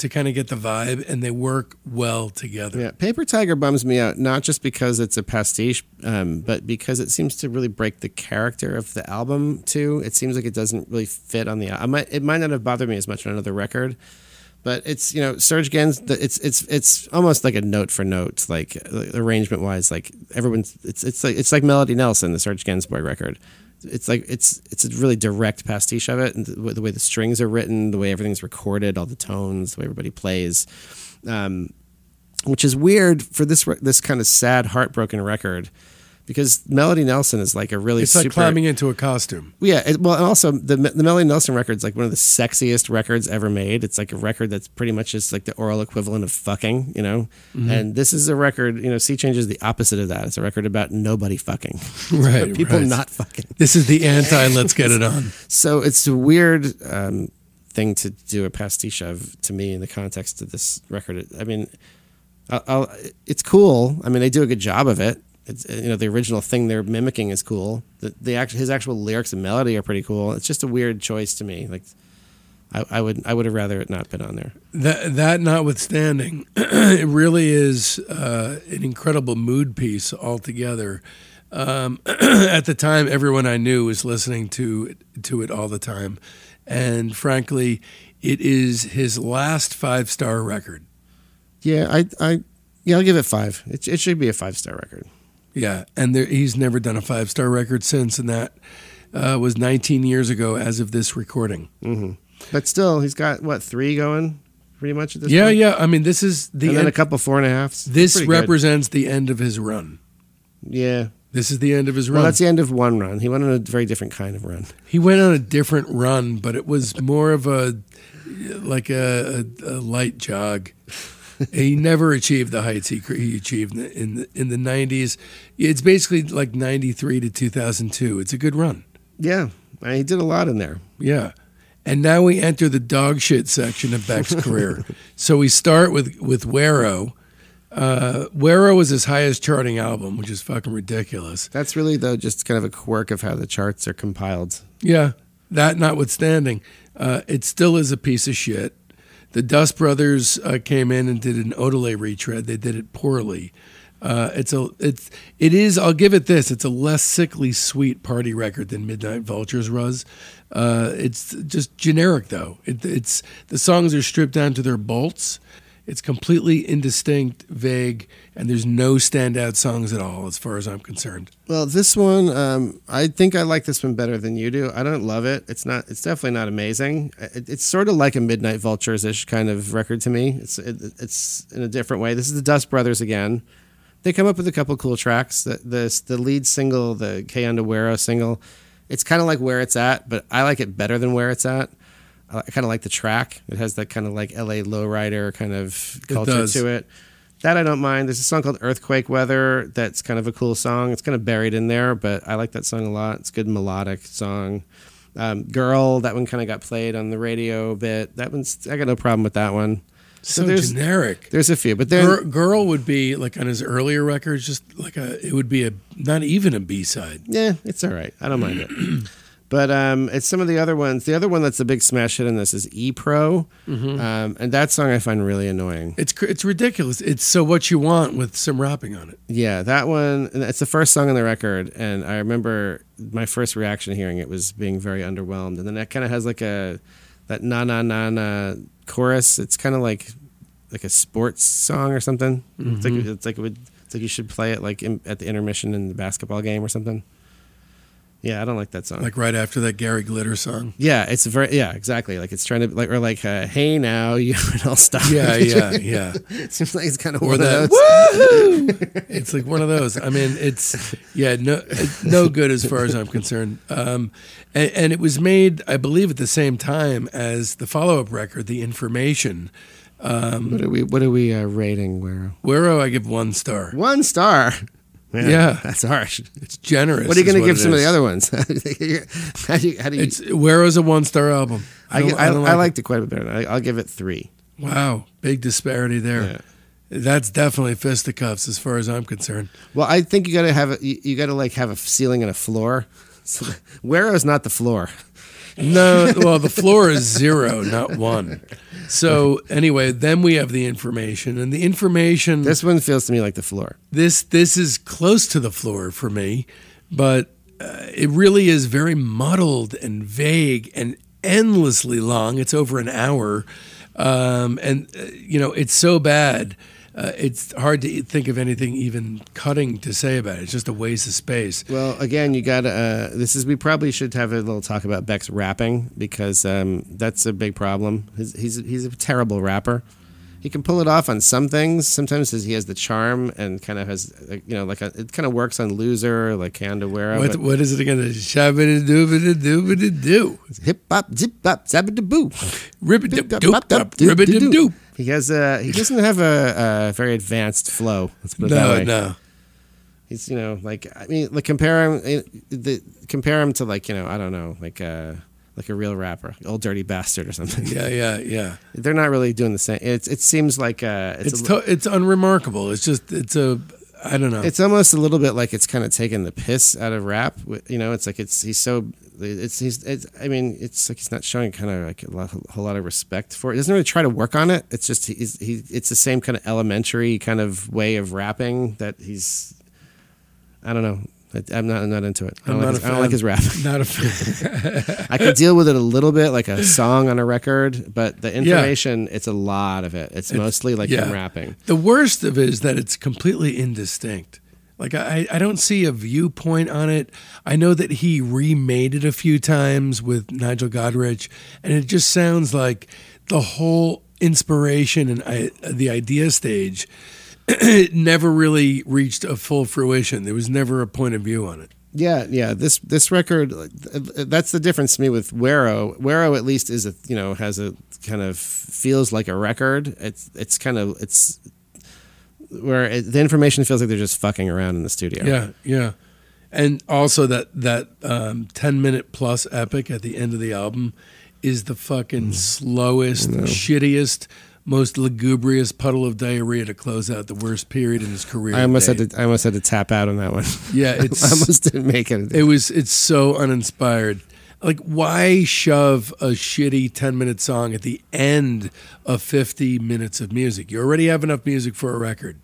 to kind of get the vibe, and they work well together. Yeah, Paper Tiger bums me out, not just because it's a pastiche, um, but because it seems to really break the character of the album too. It seems like it doesn't really fit on the. I might it might not have bothered me as much on another record, but it's you know Serge Gens. It's it's it's almost like a note for note, like arrangement wise. Like everyone's it's it's like it's like Melody Nelson, the Serge Gainsbourg record. It's like it's it's a really direct pastiche of it, and the, the way the strings are written, the way everything's recorded, all the tones, the way everybody plays. Um, which is weird for this this kind of sad, heartbroken record, because Melody Nelson is like a really It's super. like climbing into a costume. yeah, it, well, and also the the Melody Nelson record is like one of the sexiest records ever made. It's like a record that's pretty much just like the oral equivalent of fucking, you know. Mm-hmm. And this is a record, you know, Sea Change is the opposite of that. It's a record about nobody fucking, [LAUGHS] Right. people right. not fucking. This is the anti let's get it [LAUGHS] on. So it's a weird um, thing to do a pastiche of to me in the context of this record. I mean, I'll, I'll, it's cool. I mean, they do a good job of it. It's you know the original thing they're mimicking is cool. The, the act, his actual lyrics and melody are pretty cool. It's just a weird choice to me. Like, I, I would I would have rather it not been on there. That, that notwithstanding, [CLEARS THROAT] it really is uh, an incredible mood piece altogether. Um, [CLEARS THROAT] at the time, everyone I knew was listening to to it all the time, and frankly, it is his last five star record. Yeah, I I yeah I'll give it five. It, it should be a five star record. Yeah, and there, he's never done a five star record since, and that uh, was 19 years ago as of this recording. But still, he's got what three going, pretty much at this Yeah, point. yeah. I mean, this is the and then end, a couple four and a halfs. this Pretty good. represents the end of his run. Yeah. This is the end of his run. Well, that's the end of one run. He went on a very different kind of run. He went on a different run, but it was more of a like a, a, a light jog. He never achieved the heights he, he achieved in the, in the 90s. It's basically like 93 to 2002. It's a good run. Yeah, he did a lot in there. Yeah. And now we enter the dog shit section of Beck's [LAUGHS] career. So we start with with Guero. Uh, Guero was his highest charting album, which is fucking ridiculous. That's really though just kind of a quirk of how the charts are compiled. Yeah, that notwithstanding, uh, it still is a piece of shit. The Dust Brothers uh, came in and did an Odelay retread. They did it poorly. Uh, it's a it's it is. I'll give it this. It's a less sickly sweet party record than Midnight Vultures was. Uh, it's just generic though. It, it's the songs are stripped down to their bolts, It's completely indistinct, vague, and there's no standout songs at all, as far as I'm concerned. Well, this one, um, I think I like this one better than you do. I don't love it. It's not. It's definitely not amazing. It, it's sort of like a Midnight Vultures ish kind of record to me. It's it, it's in a different way. This is the Dust Brothers again. They come up with a couple cool tracks. The the, the lead single, the Onda Güero single, it's kind of like where it's at, but I like it better than where it's at. I kind of like the track. It has that kind of like LA lowrider kind of culture to it. That I don't mind. There's a song called Earthquake Weather that's kind of a cool song. It's kind of buried in there, but I like that song a lot. It's a good melodic song. Um, Girl, that one kind of got played on the radio a bit. That one's I got no problem with that one. So, there's- generic. There's a few, but then Girl, Girl would be like on his earlier records, just like a. It would be a not even a B side. Yeah, it's all right. I don't mind it. [CLEARS THROAT] But um, it's some of the other ones. The other one that's a big smash hit in this is E Pro, um, and that song I find really annoying. It's it's ridiculous. It's so what you want with some rapping on it. Yeah, that one. It's the first song on the record, and I remember my first reaction hearing it was being very underwhelmed. And then that kind of has like a that na na na na chorus. It's kind of like like a sports song or something. It's like it's like it would. It's like you should play it like in, at the intermission in the basketball game or something. Yeah, I don't like that song. Like right after that Gary Glitter song. Yeah, it's very yeah, exactly. Like it's trying to like or like uh, hey now you [LAUGHS] and I'll stop. Yeah, yeah, yeah. [LAUGHS] it seems like it's kind of Or one that of those. [LAUGHS] It's like one of those. I mean, it's yeah, no, no good as far as I'm concerned. Um, and, and it was made, I believe, at the same time as the follow-up record, The Information. What are we what are we uh, rating? Where Where I give one star. one star. Man, Yeah. that's harsh. It's generous. What are you going to give it some of the other ones? [LAUGHS] how do you? How do you It's Guero's a one-star album. I, don't- I, I, don't it. liked it quite a bit better. I, I'll give it three. Wow, big disparity there. Yeah. That's definitely fisticuffs as far as I'm concerned. Well, I think you got to have a, you, you got to like have a ceiling and a floor. [LAUGHS] So, Guero is not the floor? No, well, the floor is zero, not one. So anyway, then we have the information, and the information. This one feels to me like the floor. this this is close to the floor for me, but uh, it really is very muddled and vague and endlessly long. It's over an hour, um, and uh, you know it's so bad. Uh, it's hard to think of anything even cutting to say about it. It's just a waste of space. Well, again, you got to. Uh, this is. We probably should have a little talk about Beck's rapping because um, that's a big problem. He's, he's he's a terrible rapper. He can pull it off on some things. Sometimes he has the charm and kind of has, you know, like a, it kind of works on Loser, like Candawera. What, but what is it again? Shabba doobity doobity doo. hip hop, zip hop, zabba boo. Ribbit doop doop doop. Ribbit doop. He has a. He doesn't have a, a very advanced flow. Let's put it that No, way. no. He's you know like I mean like compare him eh, the compare him to like you know I don't know like a like a real rapper, old dirty bastard or something. Yeah, yeah, yeah. [LAUGHS] They're not really doing the same. It's it seems like uh, it's It's a, to, it's unremarkable. It's just it's a I don't know. it's almost a little bit like it's kind of taking the piss out of rap. You know, it's like it's he's so it's he's it's, I mean it's like he's not showing kind of like a, lot, a whole lot of respect for it. He doesn't really try to work on it. It's just he's he it's the same kind of elementary kind of way of rapping that he's I don't know. I- I'm not I'm not into it. I don't, I'm like, not his, I don't like his rap. [LAUGHS] Not a fan. [LAUGHS] I could deal with it a little bit, like a song on a record, but the information, it's a lot of it. It's, mostly like him rapping. The worst of it is that it's completely indistinct. Like I, I don't see a viewpoint on it. I know that he remade it a few times with Nigel Godrich, and it just sounds like the whole inspiration and I, the idea stage it [CLEARS THROAT] never really reached a full fruition. There was never a point of view on it. Yeah, yeah. This this record, that's the difference to me with Guero. Guero at least is a you know has a kind of feels like a record. It's it's kind of it's where it, the information feels like they're just fucking around in the studio. Yeah, yeah. And also that that um, ten minute plus epic at the end of the album is the fucking slowest, shittiest, most lugubrious puddle of diarrhea to close out the worst period in his career. I almost had to I almost had to tap out on that one. Yeah, [LAUGHS] I almost didn't make it. it was it's so uninspired. Like why shove a shitty 10 minute song at the end of 50 minutes of music? You already have enough music for a record.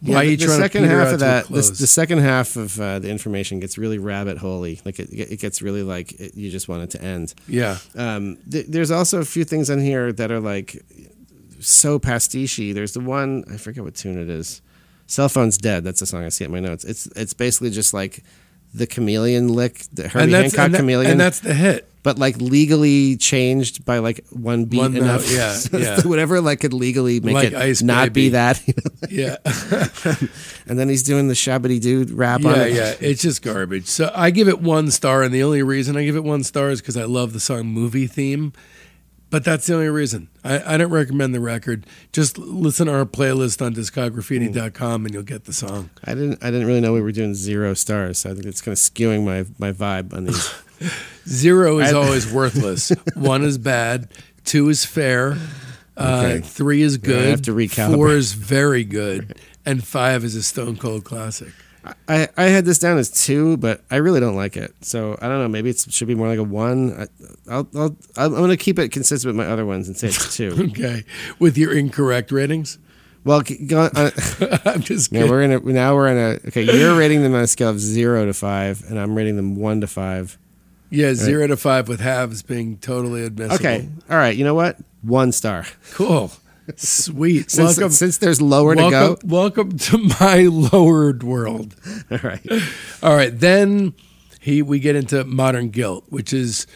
Why Yeah, are you the, trying the second to half of that? The, the second half of uh, the information gets really rabbit holey. Like it, it gets really like it, you just want it to end. yeah. Um, th- there's also a few things in here that are like so pastiche There's the one I forget what tune it is. Cell phone's dead. That's the song I see at my notes. It's it's basically just like the chameleon lick, the Herbie Hancock that- chameleon, and that's the hit. but like legally changed by like one beat One note, enough. yeah, [LAUGHS] so yeah. Whatever like could legally make Like it Ice not be that. [LAUGHS] Yeah, [LAUGHS] and then he's doing the shabby dude rap on yeah, it. yeah. It's just garbage. So I give it one star, and the only reason I give it one star is because I love the song "Movie Theme." But that's the only reason. I, I don't recommend the record. Just listen to our playlist on discography.com and you'll get the song. I didn't I didn't really know we were doing zero stars, so I think it's kind of skewing my my vibe on these. [LAUGHS] Zero is I- always worthless. [LAUGHS] One is bad. Two is fair. Uh, Okay. three is good. have to recalibrate. Four is very good. And five is a Stone Cold classic. I, I had this down as two, but I really don't like it. So I don't know. Maybe it should be more like a one. I, I'll, I'll, I'm going to keep it consistent with my other ones and say it's two. [LAUGHS] Okay. With your incorrect ratings? well, go on, uh, [LAUGHS] I'm just kidding. we're in a, now we're in a okay. You're rating them on a scale of zero to five, and I'm rating them one to five. Yeah, zero to five with halves being totally admissible. Okay, all right. You know what? One star. Cool. Sweet. Since, welcome, since there's lower to welcome, welcome to my lowered world. [LAUGHS] All right. All right, then he we get into modern guilt, which is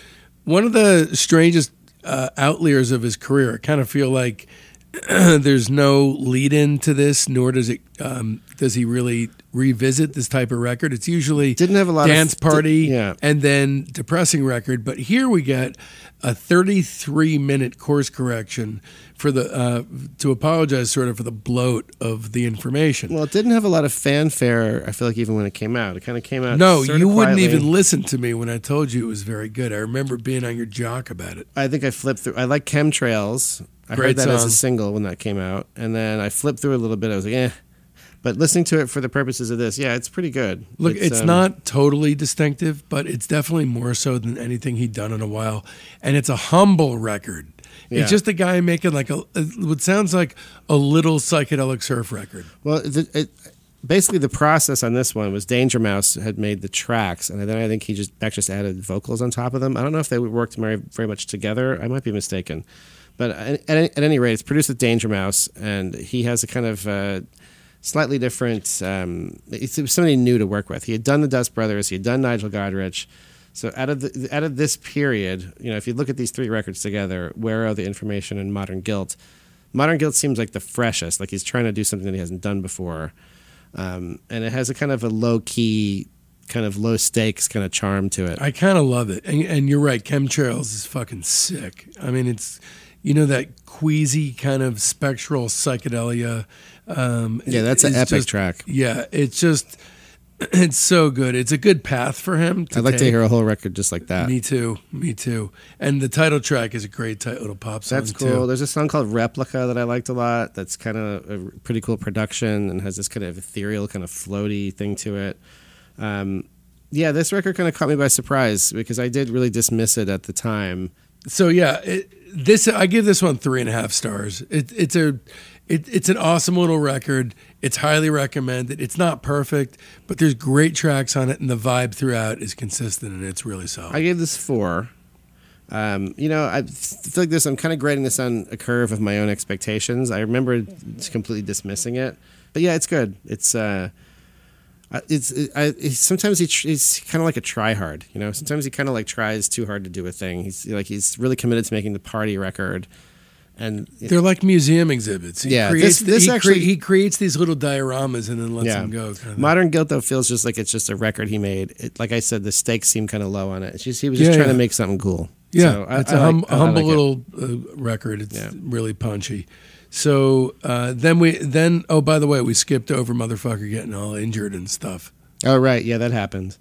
one of the strangest uh, outliers of his career. I kind of feel like [CLEARS THROAT] there's no lead in to this, nor does it um, does he really revisit this type of record. It's usually Didn't have a lot of- dance party, yeah. and then depressing record. But here we get a 33 minute course correction for the uh, to apologize sort of for the bloat of the information. Well, it didn't have a lot of fanfare. I feel like even when it came out, it kind of came out. No, you wouldn't quietly. even listen to me when I told you it was very good. I remember being on your jock about it. I think I flipped through. I like Chemtrails. I Great heard that as a single when that came out, and then I flipped through a little bit. I was like, eh. But listening to it for the purposes of this, yeah, it's pretty good. Look, it's, um, not totally distinctive, but it's definitely more so than anything he'd done in a while. And it's a humble record. Yeah. It's just a guy making like a what sounds like a little psychedelic surf record. Well, it, basically the process on this one was Danger Mouse had made the tracks, and then I think he just Beck just added vocals on top of them. I don't know if they worked very very much together. I might be mistaken, but at, at, at any rate, it's produced with Danger Mouse, and he has a kind of uh, slightly different. Um, it was somebody new to work with. He had done the Dust Brothers. He had done Nigel Godrich. So out of the, out of this period, you know, if you look at these three records together, Guero the Information and Modern Guilt, Modern Guilt seems like the freshest. Like he's trying to do something that he hasn't done before, um, and it has a kind of a low key, kind of low stakes kind of charm to it. I kind of love it. And, and you're right, Chemtrails is fucking sick. I mean, it's, you know, that queasy kind of spectral psychedelia. Um, yeah, that's an epic just- track. Yeah, it's just, [CLEARS THROAT] it's so good. It's a good path for him. To I'd like to hear a whole record just like that. Me too. Me too. And the title track is a great title little pop song That's cool. too. There's a song called Replica that I liked a lot. That's kind of a pretty cool production and has this kind of ethereal, kind of floaty thing to it. Um, yeah, this record kind of caught me by surprise because I did really dismiss it at the time. So yeah, it, this I give this one three and a half stars. It, it's a, it, it's an awesome little record. It's highly recommended. It's not perfect, but there's great tracks on it, and the vibe throughout is consistent, and it's really solid. I gave this four. Um, you know, I feel like this. I'm kind of grading this on a curve of my own expectations. I remember completely dismissing it, but yeah, it's good. It's uh, it's it, I, sometimes he tr- he's kind of like a tryhard. You know, sometimes he kind of like tries too hard to do a thing. He's like he's really committed to making the party record, and They're like museum exhibits. He Yeah, creates, this- this he, actually- he creates these little dioramas and then lets Yeah. them go. Kind of Modern Guilt though feels just like it's just a record he made. It, like I said, the stakes seem kind of low on it. Just he was just Yeah, trying yeah. to make something cool. Yeah, So I- it's I a hum, like- humble like it. little uh, record. It's really punchy. So uh, then we then oh by the way we skipped over motherfucker getting all injured and stuff. Oh right, yeah, that happened.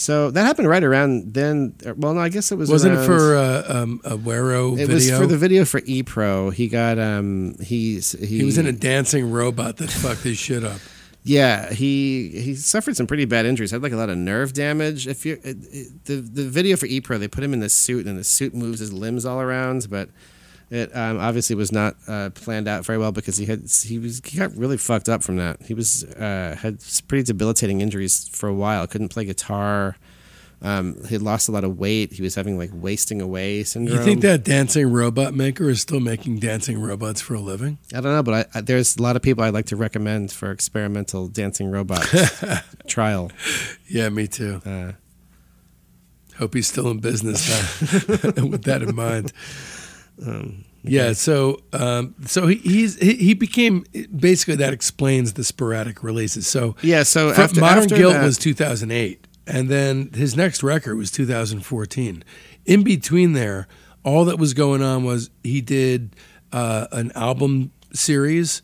So that happened right around then. uh, Well, no, I guess it was. Wasn't it for uh, um, a Guero video? It was for the video for ePro. He got um he's he, he was in a dancing robot that fucked his shit up. yeah he he suffered some pretty bad injuries. Had like a lot of nerve damage. If you it, it, the the video for ePro, they put him in this suit and the suit moves his limbs all around, but. It um, obviously was not uh, planned out very well because he had he was he got really fucked up from that. He was uh, had pretty debilitating injuries for a while. Couldn't play guitar. Um, he lost a lot of weight. He was having like wasting away syndrome. You think that dancing robot maker is still making dancing robots for a living? I don't know, but I, I, there's a lot of people I'd like to recommend for experimental dancing robot [LAUGHS] trial. Yeah, me too. Uh, Hope he's still in business now, [LAUGHS] with that in mind. Um, yeah, so um, so he he's, he he became basically that explains the sporadic releases. So yeah, so after, Modern after Guilt that- was 2008, and then his next record was 2014. In between there, all that was going on was he did uh, an album series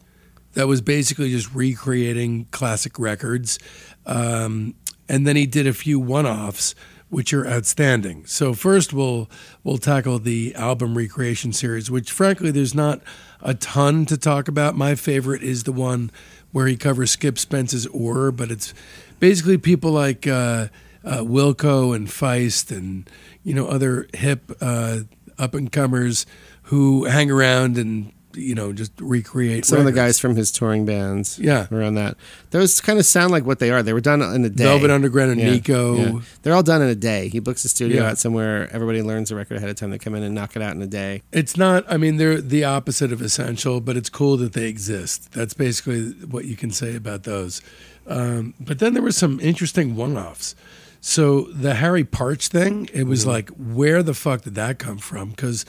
that was basically just recreating classic records, um, and then he did a few one-offs which are outstanding. So first we'll we'll tackle the album recreation series, which frankly there's not a ton to talk about. My favorite is the one where he covers Skip Spence's Oar, but it's basically people like uh, uh, Wilco and Feist and you know other hip uh, up and comers who hang around and you know just recreate some of the guys from his touring bands. Yeah. were on that. Those kind of sound like what they are. They were done in a day. Velvet Underground and Yeah, Nico. yeah. They're all done in a day. He books a studio Yeah. out somewhere. Everybody learns the record ahead of time. They come in and knock it out in a day. It's not. I mean, they're the opposite of essential, but it's cool that they exist. That's basically what you can say about those. Um, but then there were some interesting one-offs. So the Harry Partch thing, it was like, where the fuck did that come from? Because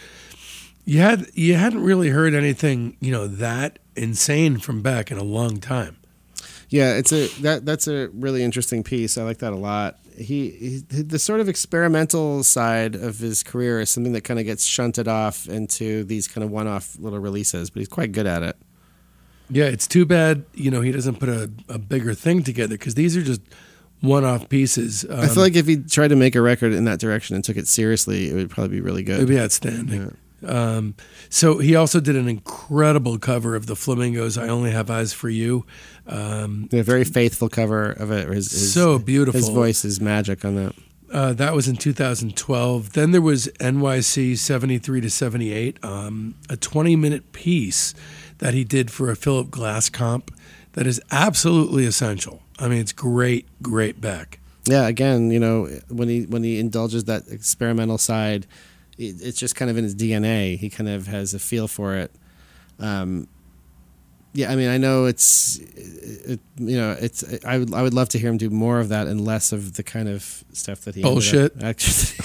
you had you hadn't really heard anything, you know, that insane from Beck in a long time. Yeah, it's a that that's a really interesting piece. I like that a lot. He, he the sort of experimental side of his career is something that kind of gets shunted off into these kind of one-off little releases, but he's quite good at it. Yeah, it's too bad, you know, he doesn't put a, a bigger thing together because these are just one-off pieces. I feel um, like if he tried to make a record in that direction and took it seriously, it would probably be really good. It'd be outstanding. Um, so he also did an incredible cover of the Flamingos. I only have eyes for you. Um, a very faithful cover of it. His, his, so beautiful. His voice is magic on that. Uh, that was in 2012. Then there was NYC 73 to 78, um, a 20 minute piece that he did for a Philip Glass comp that is absolutely essential. I mean, it's great, great Beck. Yeah, again, you know, when he when he indulges that experimental side, it, it's just kind of in his DNA. He kind of has a feel for it. Um, yeah, I mean, I know it's, it, you know, it's. I would I would love to hear him do more of that and less of the kind of stuff that he Bullshit. [LAUGHS] actually,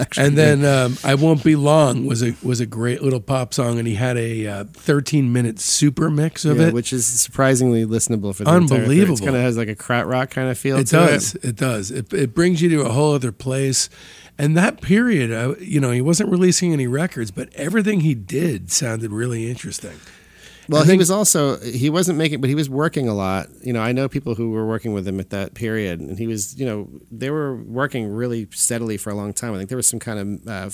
actually And then um, "I Won't Be Long" was a was a great little pop song, and he had a uh, 13 minute super mix of Yeah, it. which is surprisingly listenable for the. Unbelievable. It kind of has like a krautrock rock kind of feel. It to does. It does. It, it brings you to a whole other place. And that period, uh, you know, he wasn't releasing any records, but everything he did sounded really interesting. Well, he was also he wasn't making, but he was working a lot. You know, I know people who were working with him at that period, and he was, you know, they were working really steadily for a long time. I think there was some kind of. Uh,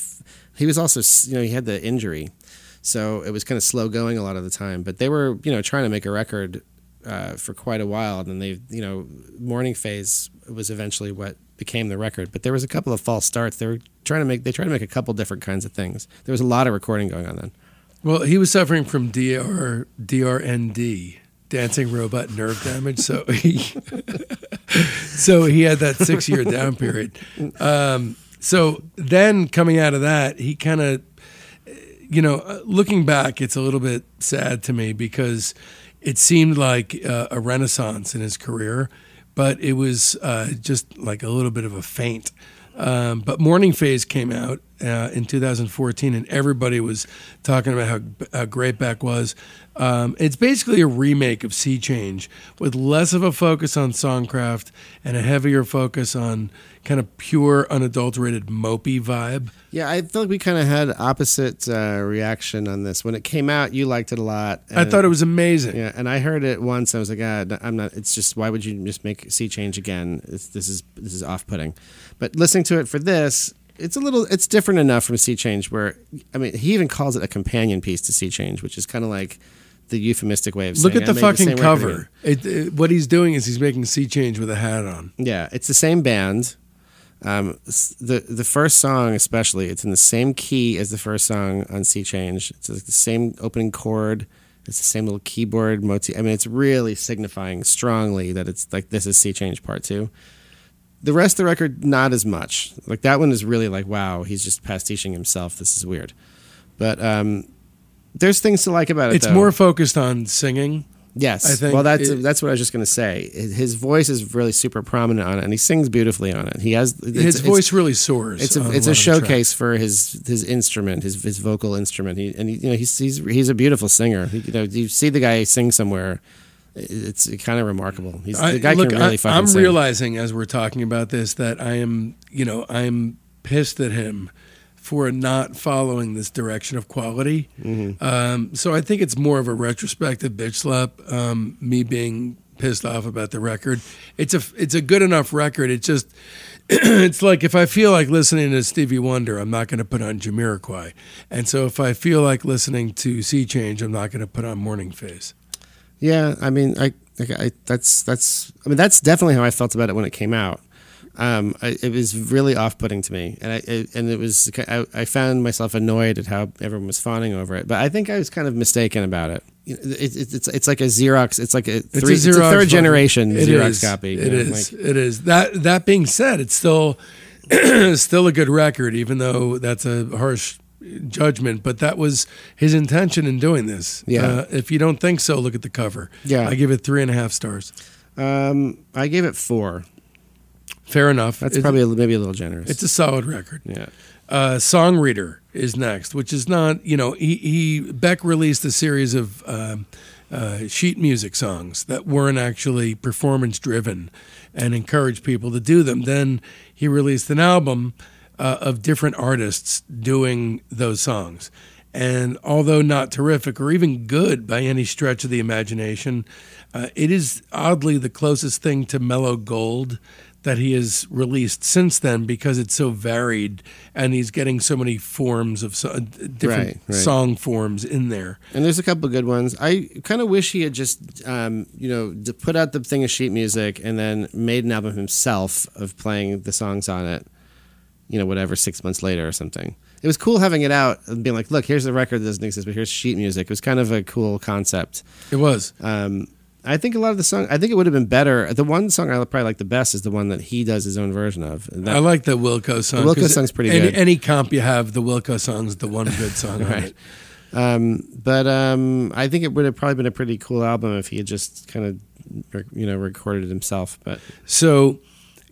he was also, you know, he had the injury, so it was kind of slow going a lot of the time. But they were, you know, trying to make a record uh, for quite a while, and then they, you know, Morning Phase was eventually what became the record. But there was a couple of false starts. They were trying to make, they tried to make a couple different kinds of things. There was a lot of recording going on then. Well, he was suffering from DR, DRND, dancing robot nerve damage. So he, [LAUGHS] so he had that six year down period. Um, so then coming out of that, he kind of, you know, uh, looking back, it's a little bit sad to me because it seemed like uh, a renaissance in his career, but it was uh, just like a little bit of a feint. Um, but Morning Phase came out uh, in 2014, and everybody was talking about how, how great Beck was. Um, it's basically a remake of Sea Change with less of a focus on songcraft and a heavier focus on kind of pure, unadulterated, mopey vibe. Yeah, I feel like we kind of had opposite uh, reaction on this. When it came out, you liked it a lot. I thought it was amazing. Yeah, and I heard it once. I was like, ah, I'm not. It's just why would you just make sea change again? It's, this is this is off putting. But listening to it for this, it's a little. It's different enough from sea change where I mean, he even calls it a companion piece to sea change, which is kind of like the euphemistic way of saying. Look at the fucking record cover. It, it- what he's doing is he's making Sea Change with a hat on. Yeah, it's the same band. Um, the the first song, especially, it's in the same key as the first song on Sea Change. It's like the same opening chord. It's the same little keyboard motif. I mean, it's really signifying strongly that it's like this is Sea Change Part Two. the rest of the record, not as much. Like that one is really like, wow, he's just pastiching himself. This is weird. But um, there's things to like about it. It's though. more focused on singing. Yes. I think well, that's it- that's what I was just going to say. His voice is really super prominent on it, and he sings beautifully on it. He has His voice really soars. It's a it's a of the tracks. showcase for his his instrument, his his vocal instrument. He and he, you know he's he's he's a beautiful singer. He, you know, you see the guy sing somewhere, it's kind of remarkable. He's I- the guy look, can really I, fucking I'm sing. realizing as we're talking about this that I am, you know, I'm pissed at him for not following this direction of quality. Mm-hmm. Um, so I think it's more of a retrospective bitch slap. Um, me being pissed off about the record. It's a it's a good enough record. It's just [CLEARS THROAT] it's like if I feel like listening to Stevie Wonder, I'm not going to put on Jamiroquai, and so if I feel like listening to Sea Change, I'm not going to put on Morning Phase. Yeah, I mean, I, like, I that's that's I mean that's definitely how I felt about it when it came out. Um, I, it was really off-putting to me, and I it, and it was I, I found myself annoyed at how everyone was fawning over it. But I think I was kind of mistaken about it. It, it, it's it's like a Xerox. It's like a, It's three, a it's Xerox a third generation It Xerox is. copy. It know, is. like- it is. That that being said, it's still [CLEARS THROAT] still a good record, even though that's a harsh judgment. But that was his intention in doing this. Yeah. Uh, if you don't think so, look at the cover. Yeah. I give it three and a half stars. um, I gave it four. Fair enough. That's It's- probably a, maybe a little generous. it's a solid record. yeah. uh, Song Reader is next, which is not, you know, he, he Beck released a series of um, uh, sheet music songs that weren't actually performance driven and encouraged people to do them. Then he released an album uh, of different artists doing those songs. And although not terrific or even good by any stretch of the imagination, uh, it is oddly the closest thing to mellow gold that he has released since then because it's so varied and he's getting so many forms of so, different Right, right. song forms in there. And there's a couple of good ones. I kind of wish he had just, um, you know, put out the thing of sheet music and then made an album himself of playing the songs on it. You know, whatever, six months later or something. It was cool having it out and being like, look, here's a record that doesn't exist, but here's sheet music. It was kind of a cool concept. It was. Um, I think a lot of the song. I think it would have been better. The one song I probably like the best is the one that he does his own version of. That- I like the Wilco song. The Wilco song's pretty any, good. Any comp you have, the Wilco song's the one good song on [LAUGHS] Right. Um, but um, I think it would have probably been a pretty cool album if he had just kind of, you know, recorded it himself. But So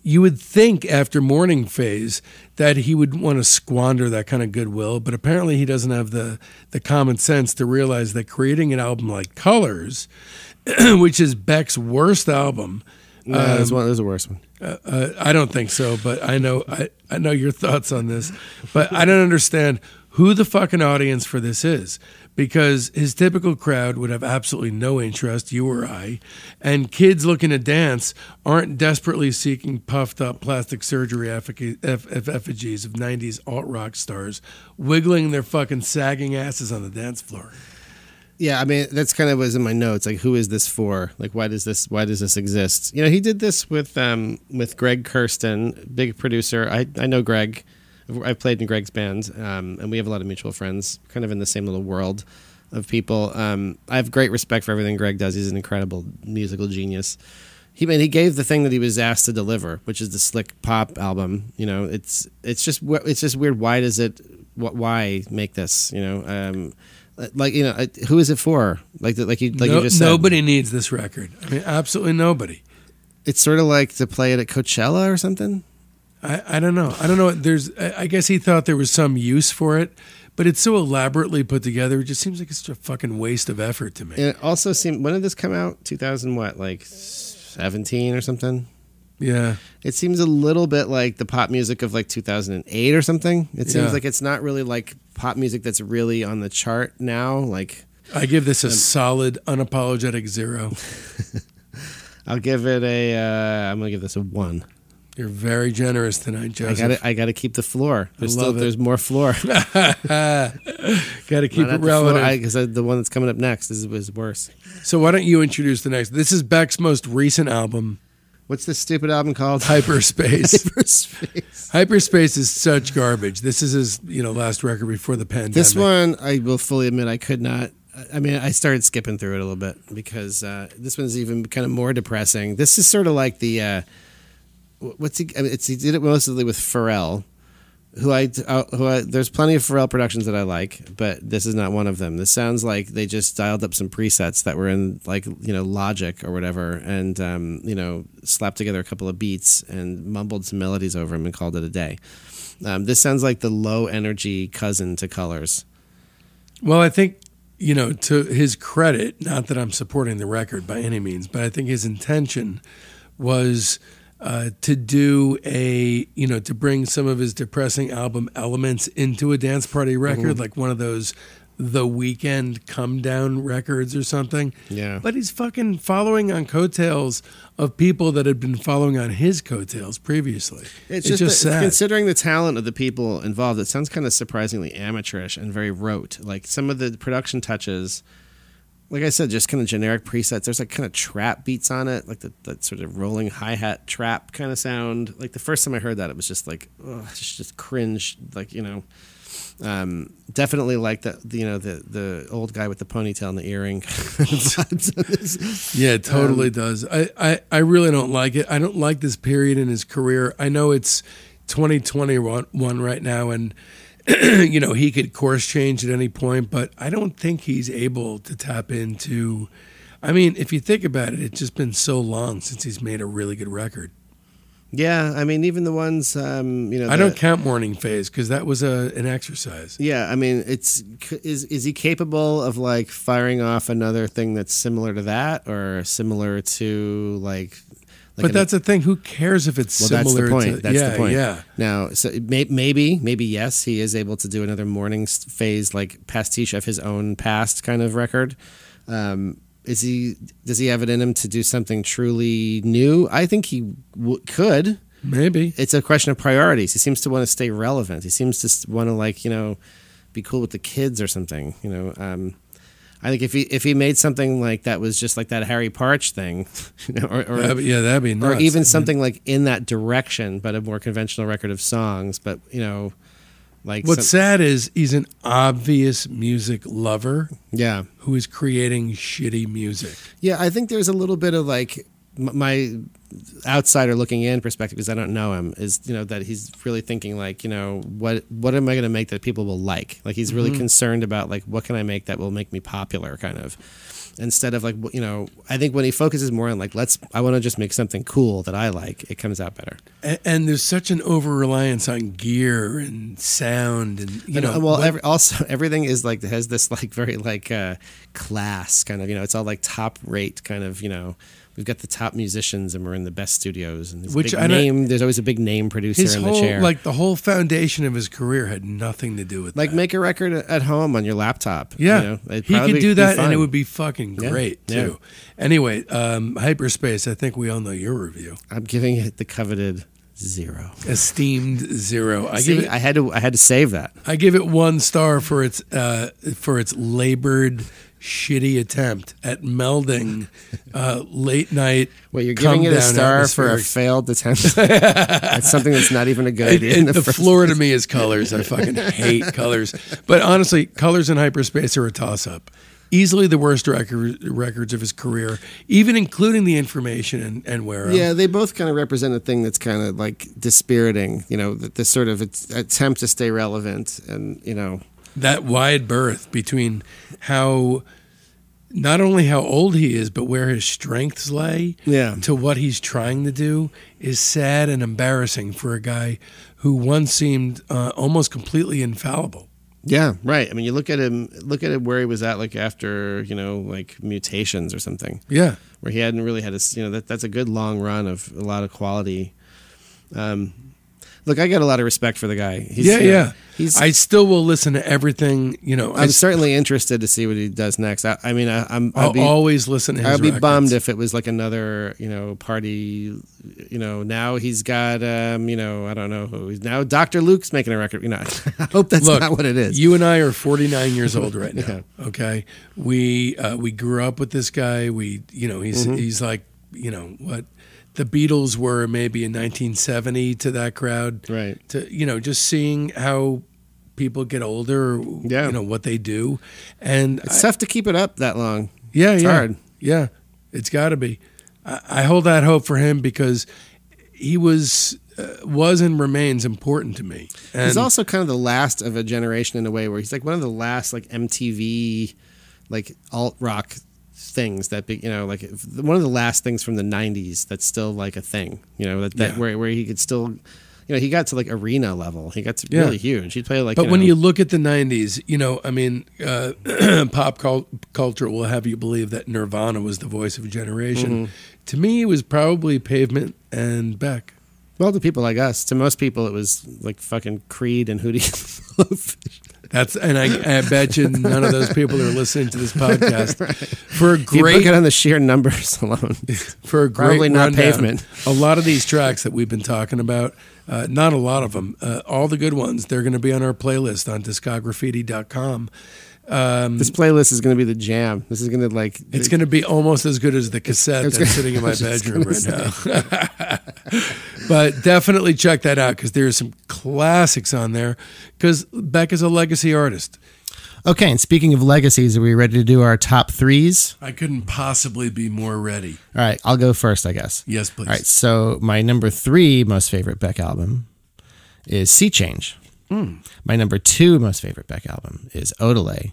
you would think after Morning Phase that he would want to squander that kind of goodwill, but apparently he doesn't have the the common sense to realize that creating an album like Colors, [CLEARS THROAT] which is Beck's worst album, no, Um, one. There's a worse one. uh, uh, I don't think so, but I know I, I know your thoughts on this, but I don't understand who the fucking audience for this is because his typical crowd would have absolutely no interest, you or I, and kids looking to dance aren't desperately seeking puffed up plastic surgery effigy, eff, eff- effigies of 90s alt rock stars wiggling their fucking sagging asses on the dance floor. Yeah, I mean that's kind of was in my notes. Like, who is this for? Like, why does this? Why does this exist? You know, he did this with um with Greg Kurstin, big producer. I I know Greg. I've played in Greg's band, um, and we have a lot of mutual friends, kind of in the same little world of people. Um, I have great respect for everything Greg does. He's an incredible musical genius. He man, he gave the thing that he was asked to deliver, which is the slick pop album. You know, it's it's just it's just weird. Why does it? wh- Why make this? You know, um, like you know, who is it for? Like like you like No- you just said. nobody needs this record. I mean, absolutely nobody. It's sort of like to play it at Coachella or something. I, I don't know. I don't know. There's. I guess he thought there was some use for it, but it's so elaborately put together. It just seems like it's a fucking waste of effort to me. And it also seemed when did this come out? Two thousand what? Like seventeen or something. Yeah. It seems a little bit like the pop music of like 2008 or something. It seems Yeah. like it's not really like pop music that's really on the chart now. Like I give this a solid, unapologetic zero. [LAUGHS] I'll give it a. Uh, I'm gonna give this a one. You're very generous tonight, I Joseph. got to I got to keep the floor. There's still it. there's more floor. [LAUGHS] Got to keep it relative. because the one that's coming up next is, is worse. so why don't you introduce the next? This is Beck's most recent album, What's this stupid album called? [LAUGHS] Hyperspace. Hyperspace. Hyperspace is such garbage. This is his, you know, last record before the pandemic. This one, I will fully admit, I could not. I mean, I started skipping through it a little bit because uh, this one's even kind of more depressing. This is sort of like the uh, what's he? I mean, it's he did it mostly with Pharrell, who I uh, who I, there's plenty of Pharrell productions that I like, but this is not one of them. This sounds like they just dialed up some presets that were in like you know Logic or whatever, and um, you know slapped together a couple of beats and mumbled some melodies over them and called it a day. Um, this sounds like the low energy cousin to Colors. Well, I think you know to his credit, not that I'm supporting the record by any means, but I think his intention was uh, to do a you know to bring some of his depressing album elements into a dance party record, Mm-hmm. like one of those the weekend come down records or something. Yeah. But he's fucking following on coattails of people that had been following on his coattails previously. It's, just, that- sad. considering the talent of the people involved, it sounds kind of surprisingly amateurish and very rote. Like some of the production touches, like I said, just kind of generic presets. There's like kind of trap beats on it, like the, that sort of rolling hi hat trap kind of sound. Like the first time I heard that, it was just like, ugh, just, just cringe. Like you know, um, definitely like the the, you know the the old guy with the ponytail and the earring. [LAUGHS] Yeah, it Um, totally does. I, I, I really don't like it. I don't like this period in his career. I know it's 2021 right now, and [CLEARS THROAT] you know he could course change at any point, but I don't think he's able to tap into. I mean, if you think about it, it's just been so long since he's made a really good record. yeah, I mean, even the ones um, you know, I the- don't count Morning Phase because that was a an exercise. Yeah, I mean, it's is is he capable of like firing off another thing that's similar to that or similar to like? Like but that's the thing. Who cares if it's well, that's similar the point. to? that's yeah, the point. yeah. Now, so may, maybe, maybe yes, he is able to do another morning phase like pastiche of his own past kind of record. Um, is he? Does he have it in him to do something truly new? I think he w- could. Maybe. it's a question of priorities. He seems to want to stay relevant. He seems to want to like you know be cool with the kids or something. You know, um, I think if he if he made something like that was just like that Harry Partch thing, [LAUGHS] you know, or or, That'd be- yeah, that'd be or even something like in that direction, but a more conventional record of songs. But you know, like What's some- sad is he's an obvious music lover yeah, who is creating shitty music. yeah. I think there's a little bit of like my outsider looking in perspective because I don't know him is you know that he's really thinking like you know what what am I going to make that people will like? Like he's really concerned about like what can I make that will make me popular kind of. Instead of like you know I think when he focuses more on like let's I want to just make something cool that I like it comes out better. And, and there's such an over reliance on gear and sound, and you And, know, uh, well, every, also [LAUGHS] everything is like has this like very like uh, class kind of you know it's all like top rate kind of you know we've got the top musicians and we're in the best studios and Which big I name there's always a big name producer his in whole the chair like the whole foundation of his career had nothing to do with like that. make a record at home on your laptop Yeah, you know? He could do that, and it would be fucking great yeah. too. Anyway, um, hyperspace. I think we all know your review. I'm giving it the coveted zero Esteemed zero. I See, give it. I had to I had to save that I give it one star for its uh, for its labored, shitty attempt at melding uh, late night. [LAUGHS] Well, you're giving it a star for a failed attempt. [LAUGHS] That's something that's not even a good idea. it- the the floor to me is colors. I fucking [LAUGHS] hate colors. But honestly, colors in hyperspace are a toss up. Easily the worst record, records of his career, even including the information and, and where. Yeah, they both kind of represent a thing that's kind of like dispiriting. You know, th- this sort of attempt to stay relevant, and you know, that wide berth between how not only how old he is, but where his strengths lay Yeah. to what he's trying to do is sad and embarrassing for a guy who once seemed uh, almost completely infallible. yeah, right. I mean, you look at him, look at him where he was at, like after you know, like mutations or something, Yeah. where he hadn't really had a, you know, that that's a good long run of a lot of quality. Um, look, I got a lot of respect for the guy. He's, yeah, you know, yeah. He's. I still will listen to everything, you know. I I'm certainly interested to see what he does next. I, I mean, I, I'm. I'll be, always listen I'd be records. bummed if it was like another, you know, party. You know, now he's got, um, you know, I don't know who. He's now Dr. Luke's making a record. You know, [LAUGHS] I hope that's Look, not what it is. You and I are 49 years old right [LAUGHS] now. Yeah. Okay, we uh, we grew up with this guy. We, you know, he's Mm-hmm. he's like, you know, what the Beatles were maybe in 1970 to that crowd. right. To you know, just seeing how people get older. Yeah. you know what they do, and It's I- tough to keep it up that long. yeah, it's yeah, hard. yeah, it's got to be. I, I hold that hope for him because he was uh, was and remains important to me. And He's also kind of the last of a generation in a way where he's like one of the last like MTV like alt rock things that be you know like one of the last things from the 90s that's still like a thing you know that, that Yeah. where, where he could still you know he got to like arena level he got to Yeah. really huge he'd play like But you when know, you look at the '90s, you know, I mean, uh, [CLEARS THROAT] pop cul- culture will have you believe that Nirvana was the voice of a generation. Mm-hmm. To me, it was probably Pavement and Beck. well to people like us to most people it was like fucking creed and hootie [LAUGHS] That's and I, I bet you none of those people are listening to this [LAUGHS] podcast for a you look great at it on the sheer numbers [LAUGHS] alone [LAUGHS] for a great Probably not rundown. Pavement. A lot of these tracks that we've been talking about, uh, not a lot of them, uh, all the good ones, they're going to be on our playlist on discograffiti.com. Um, this playlist is going to be the jam this is going to like It's going to be almost as good as the cassette it's that's gonna- sitting in my [LAUGHS] I was just bedroom gonna right now. [LAUGHS] but definitely check that out because there's some classics on there. Because Beck is a legacy artist. okay and speaking of legacies are we ready to do our top threes I couldn't possibly be more ready. all right i'll go first i guess Yes, please. All right, so my number three most favorite Beck album is Sea Change. My number two most favorite Beck album is Odelay.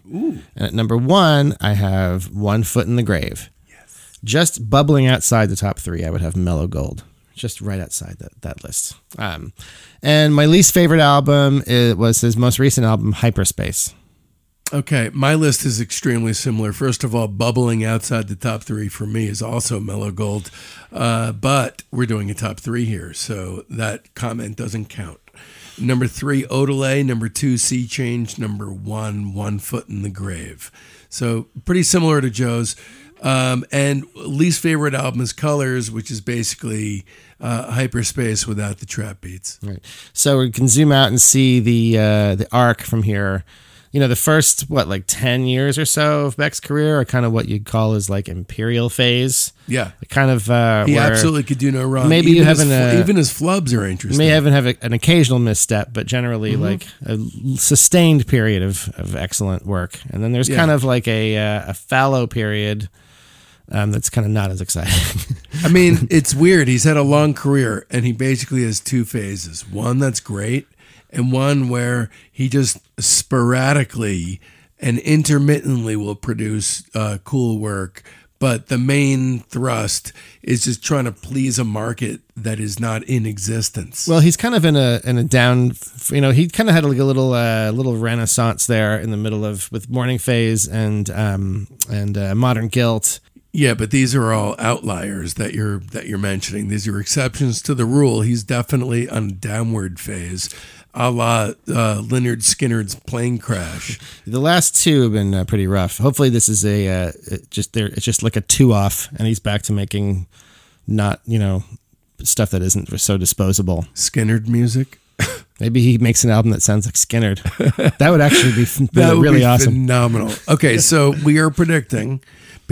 And at number one, I have One Foot in the Grave. Yes. Just bubbling outside the top three, I would have Mellow Gold. Just right outside that, that list. Um, and my least favorite album is, was his most recent album, Hyperspace. Okay, my list is extremely similar. First of all, bubbling outside the top three for me is also Mellow Gold, uh, but we're doing a top three here, so that comment doesn't count. Number three, Odelay. Number two, Sea Change. Number one, One Foot in the Grave. So pretty similar to Joe's. Um, and least favorite album is Colors, which is basically uh, hyperspace without the trap beats. Right. So we can zoom out and see the uh, the arc from here. You know, the first what like ten years or so of Beck's career are kind of what you'd call his like imperial phase. Yeah, Kind of uh, he absolutely could do no wrong. Maybe you even his, haven't, fl- uh, even his flubs are interesting. may even have a, an occasional misstep, but generally Mm-hmm. like a sustained period of, of excellent work. And then there's Yeah. kind of like a uh, a fallow period um, that's kind of not as exciting. I mean, [LAUGHS] it's weird. He's had a long career, and he basically has two phases. One that's great, and one where he just sporadically and intermittently will produce uh, cool work. But the main thrust is just trying to please a market that is not in existence. Well, he's kind of in a in a down. You know, he kind of had like a little uh, little renaissance there in the middle of with Morning Phase and um and uh, Modern Guilt. Yeah, but these are all outliers that you're that you're mentioning. These are exceptions to the rule. He's definitely on a downward phase, a la uh, Lynyrd Skynyrd's plane crash. The last two have been uh, pretty rough. Hopefully, this is a uh, just there. It's just like a two off, and he's back to making not you know stuff that isn't so disposable. Skynyrd music. [LAUGHS] Maybe he makes an album that sounds like Skynyrd. that would actually be, That would really be awesome. phenomenal. Okay, so we are predicting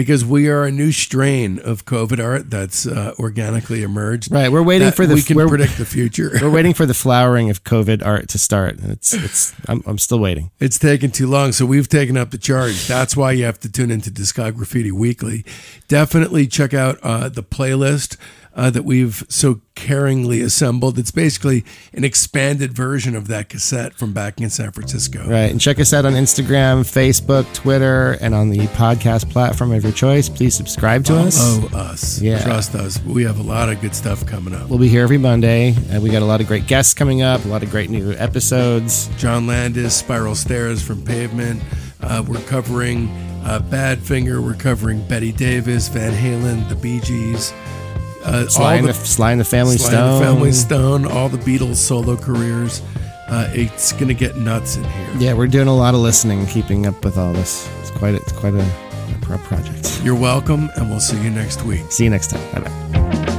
because we are a new strain of COVID art that's uh, organically emerged. Right, we're waiting for the- We can predict the future. [LAUGHS] We're waiting for the [LAUGHS] flowering of COVID art to start. It's it's. I'm, I'm still waiting. It's taken too long, so we've taken up the charge. That's why you have to tune into Discograffiti Weekly. Definitely check out uh, the playlist uh, that we've so caringly assembled. It's basically an expanded version of that cassette from back in San Francisco. Right. And check us out on Instagram, Facebook, Twitter, and on the podcast platform of your choice. Please subscribe to us. Oh, us. Yeah. Trust us. We have a lot of good stuff coming up. We'll be here every Monday. Uh, we got a lot of great guests coming up, a lot of great new episodes. John Landis, Spiral Stairs from Pavement. Uh, we're covering uh, Badfinger. We're covering Betty Davis, Van Halen, the Bee Gees. Uh, Sly, all the the, Sly and the Family Sly Stone. and the Family Stone, all the Beatles solo careers. Uh, it's gonna get nuts in here. Yeah, we're doing a lot of listening, keeping up with all this. It's quite a, it's quite a, a project. You're welcome, and we'll see you next week. See you next time. Bye bye.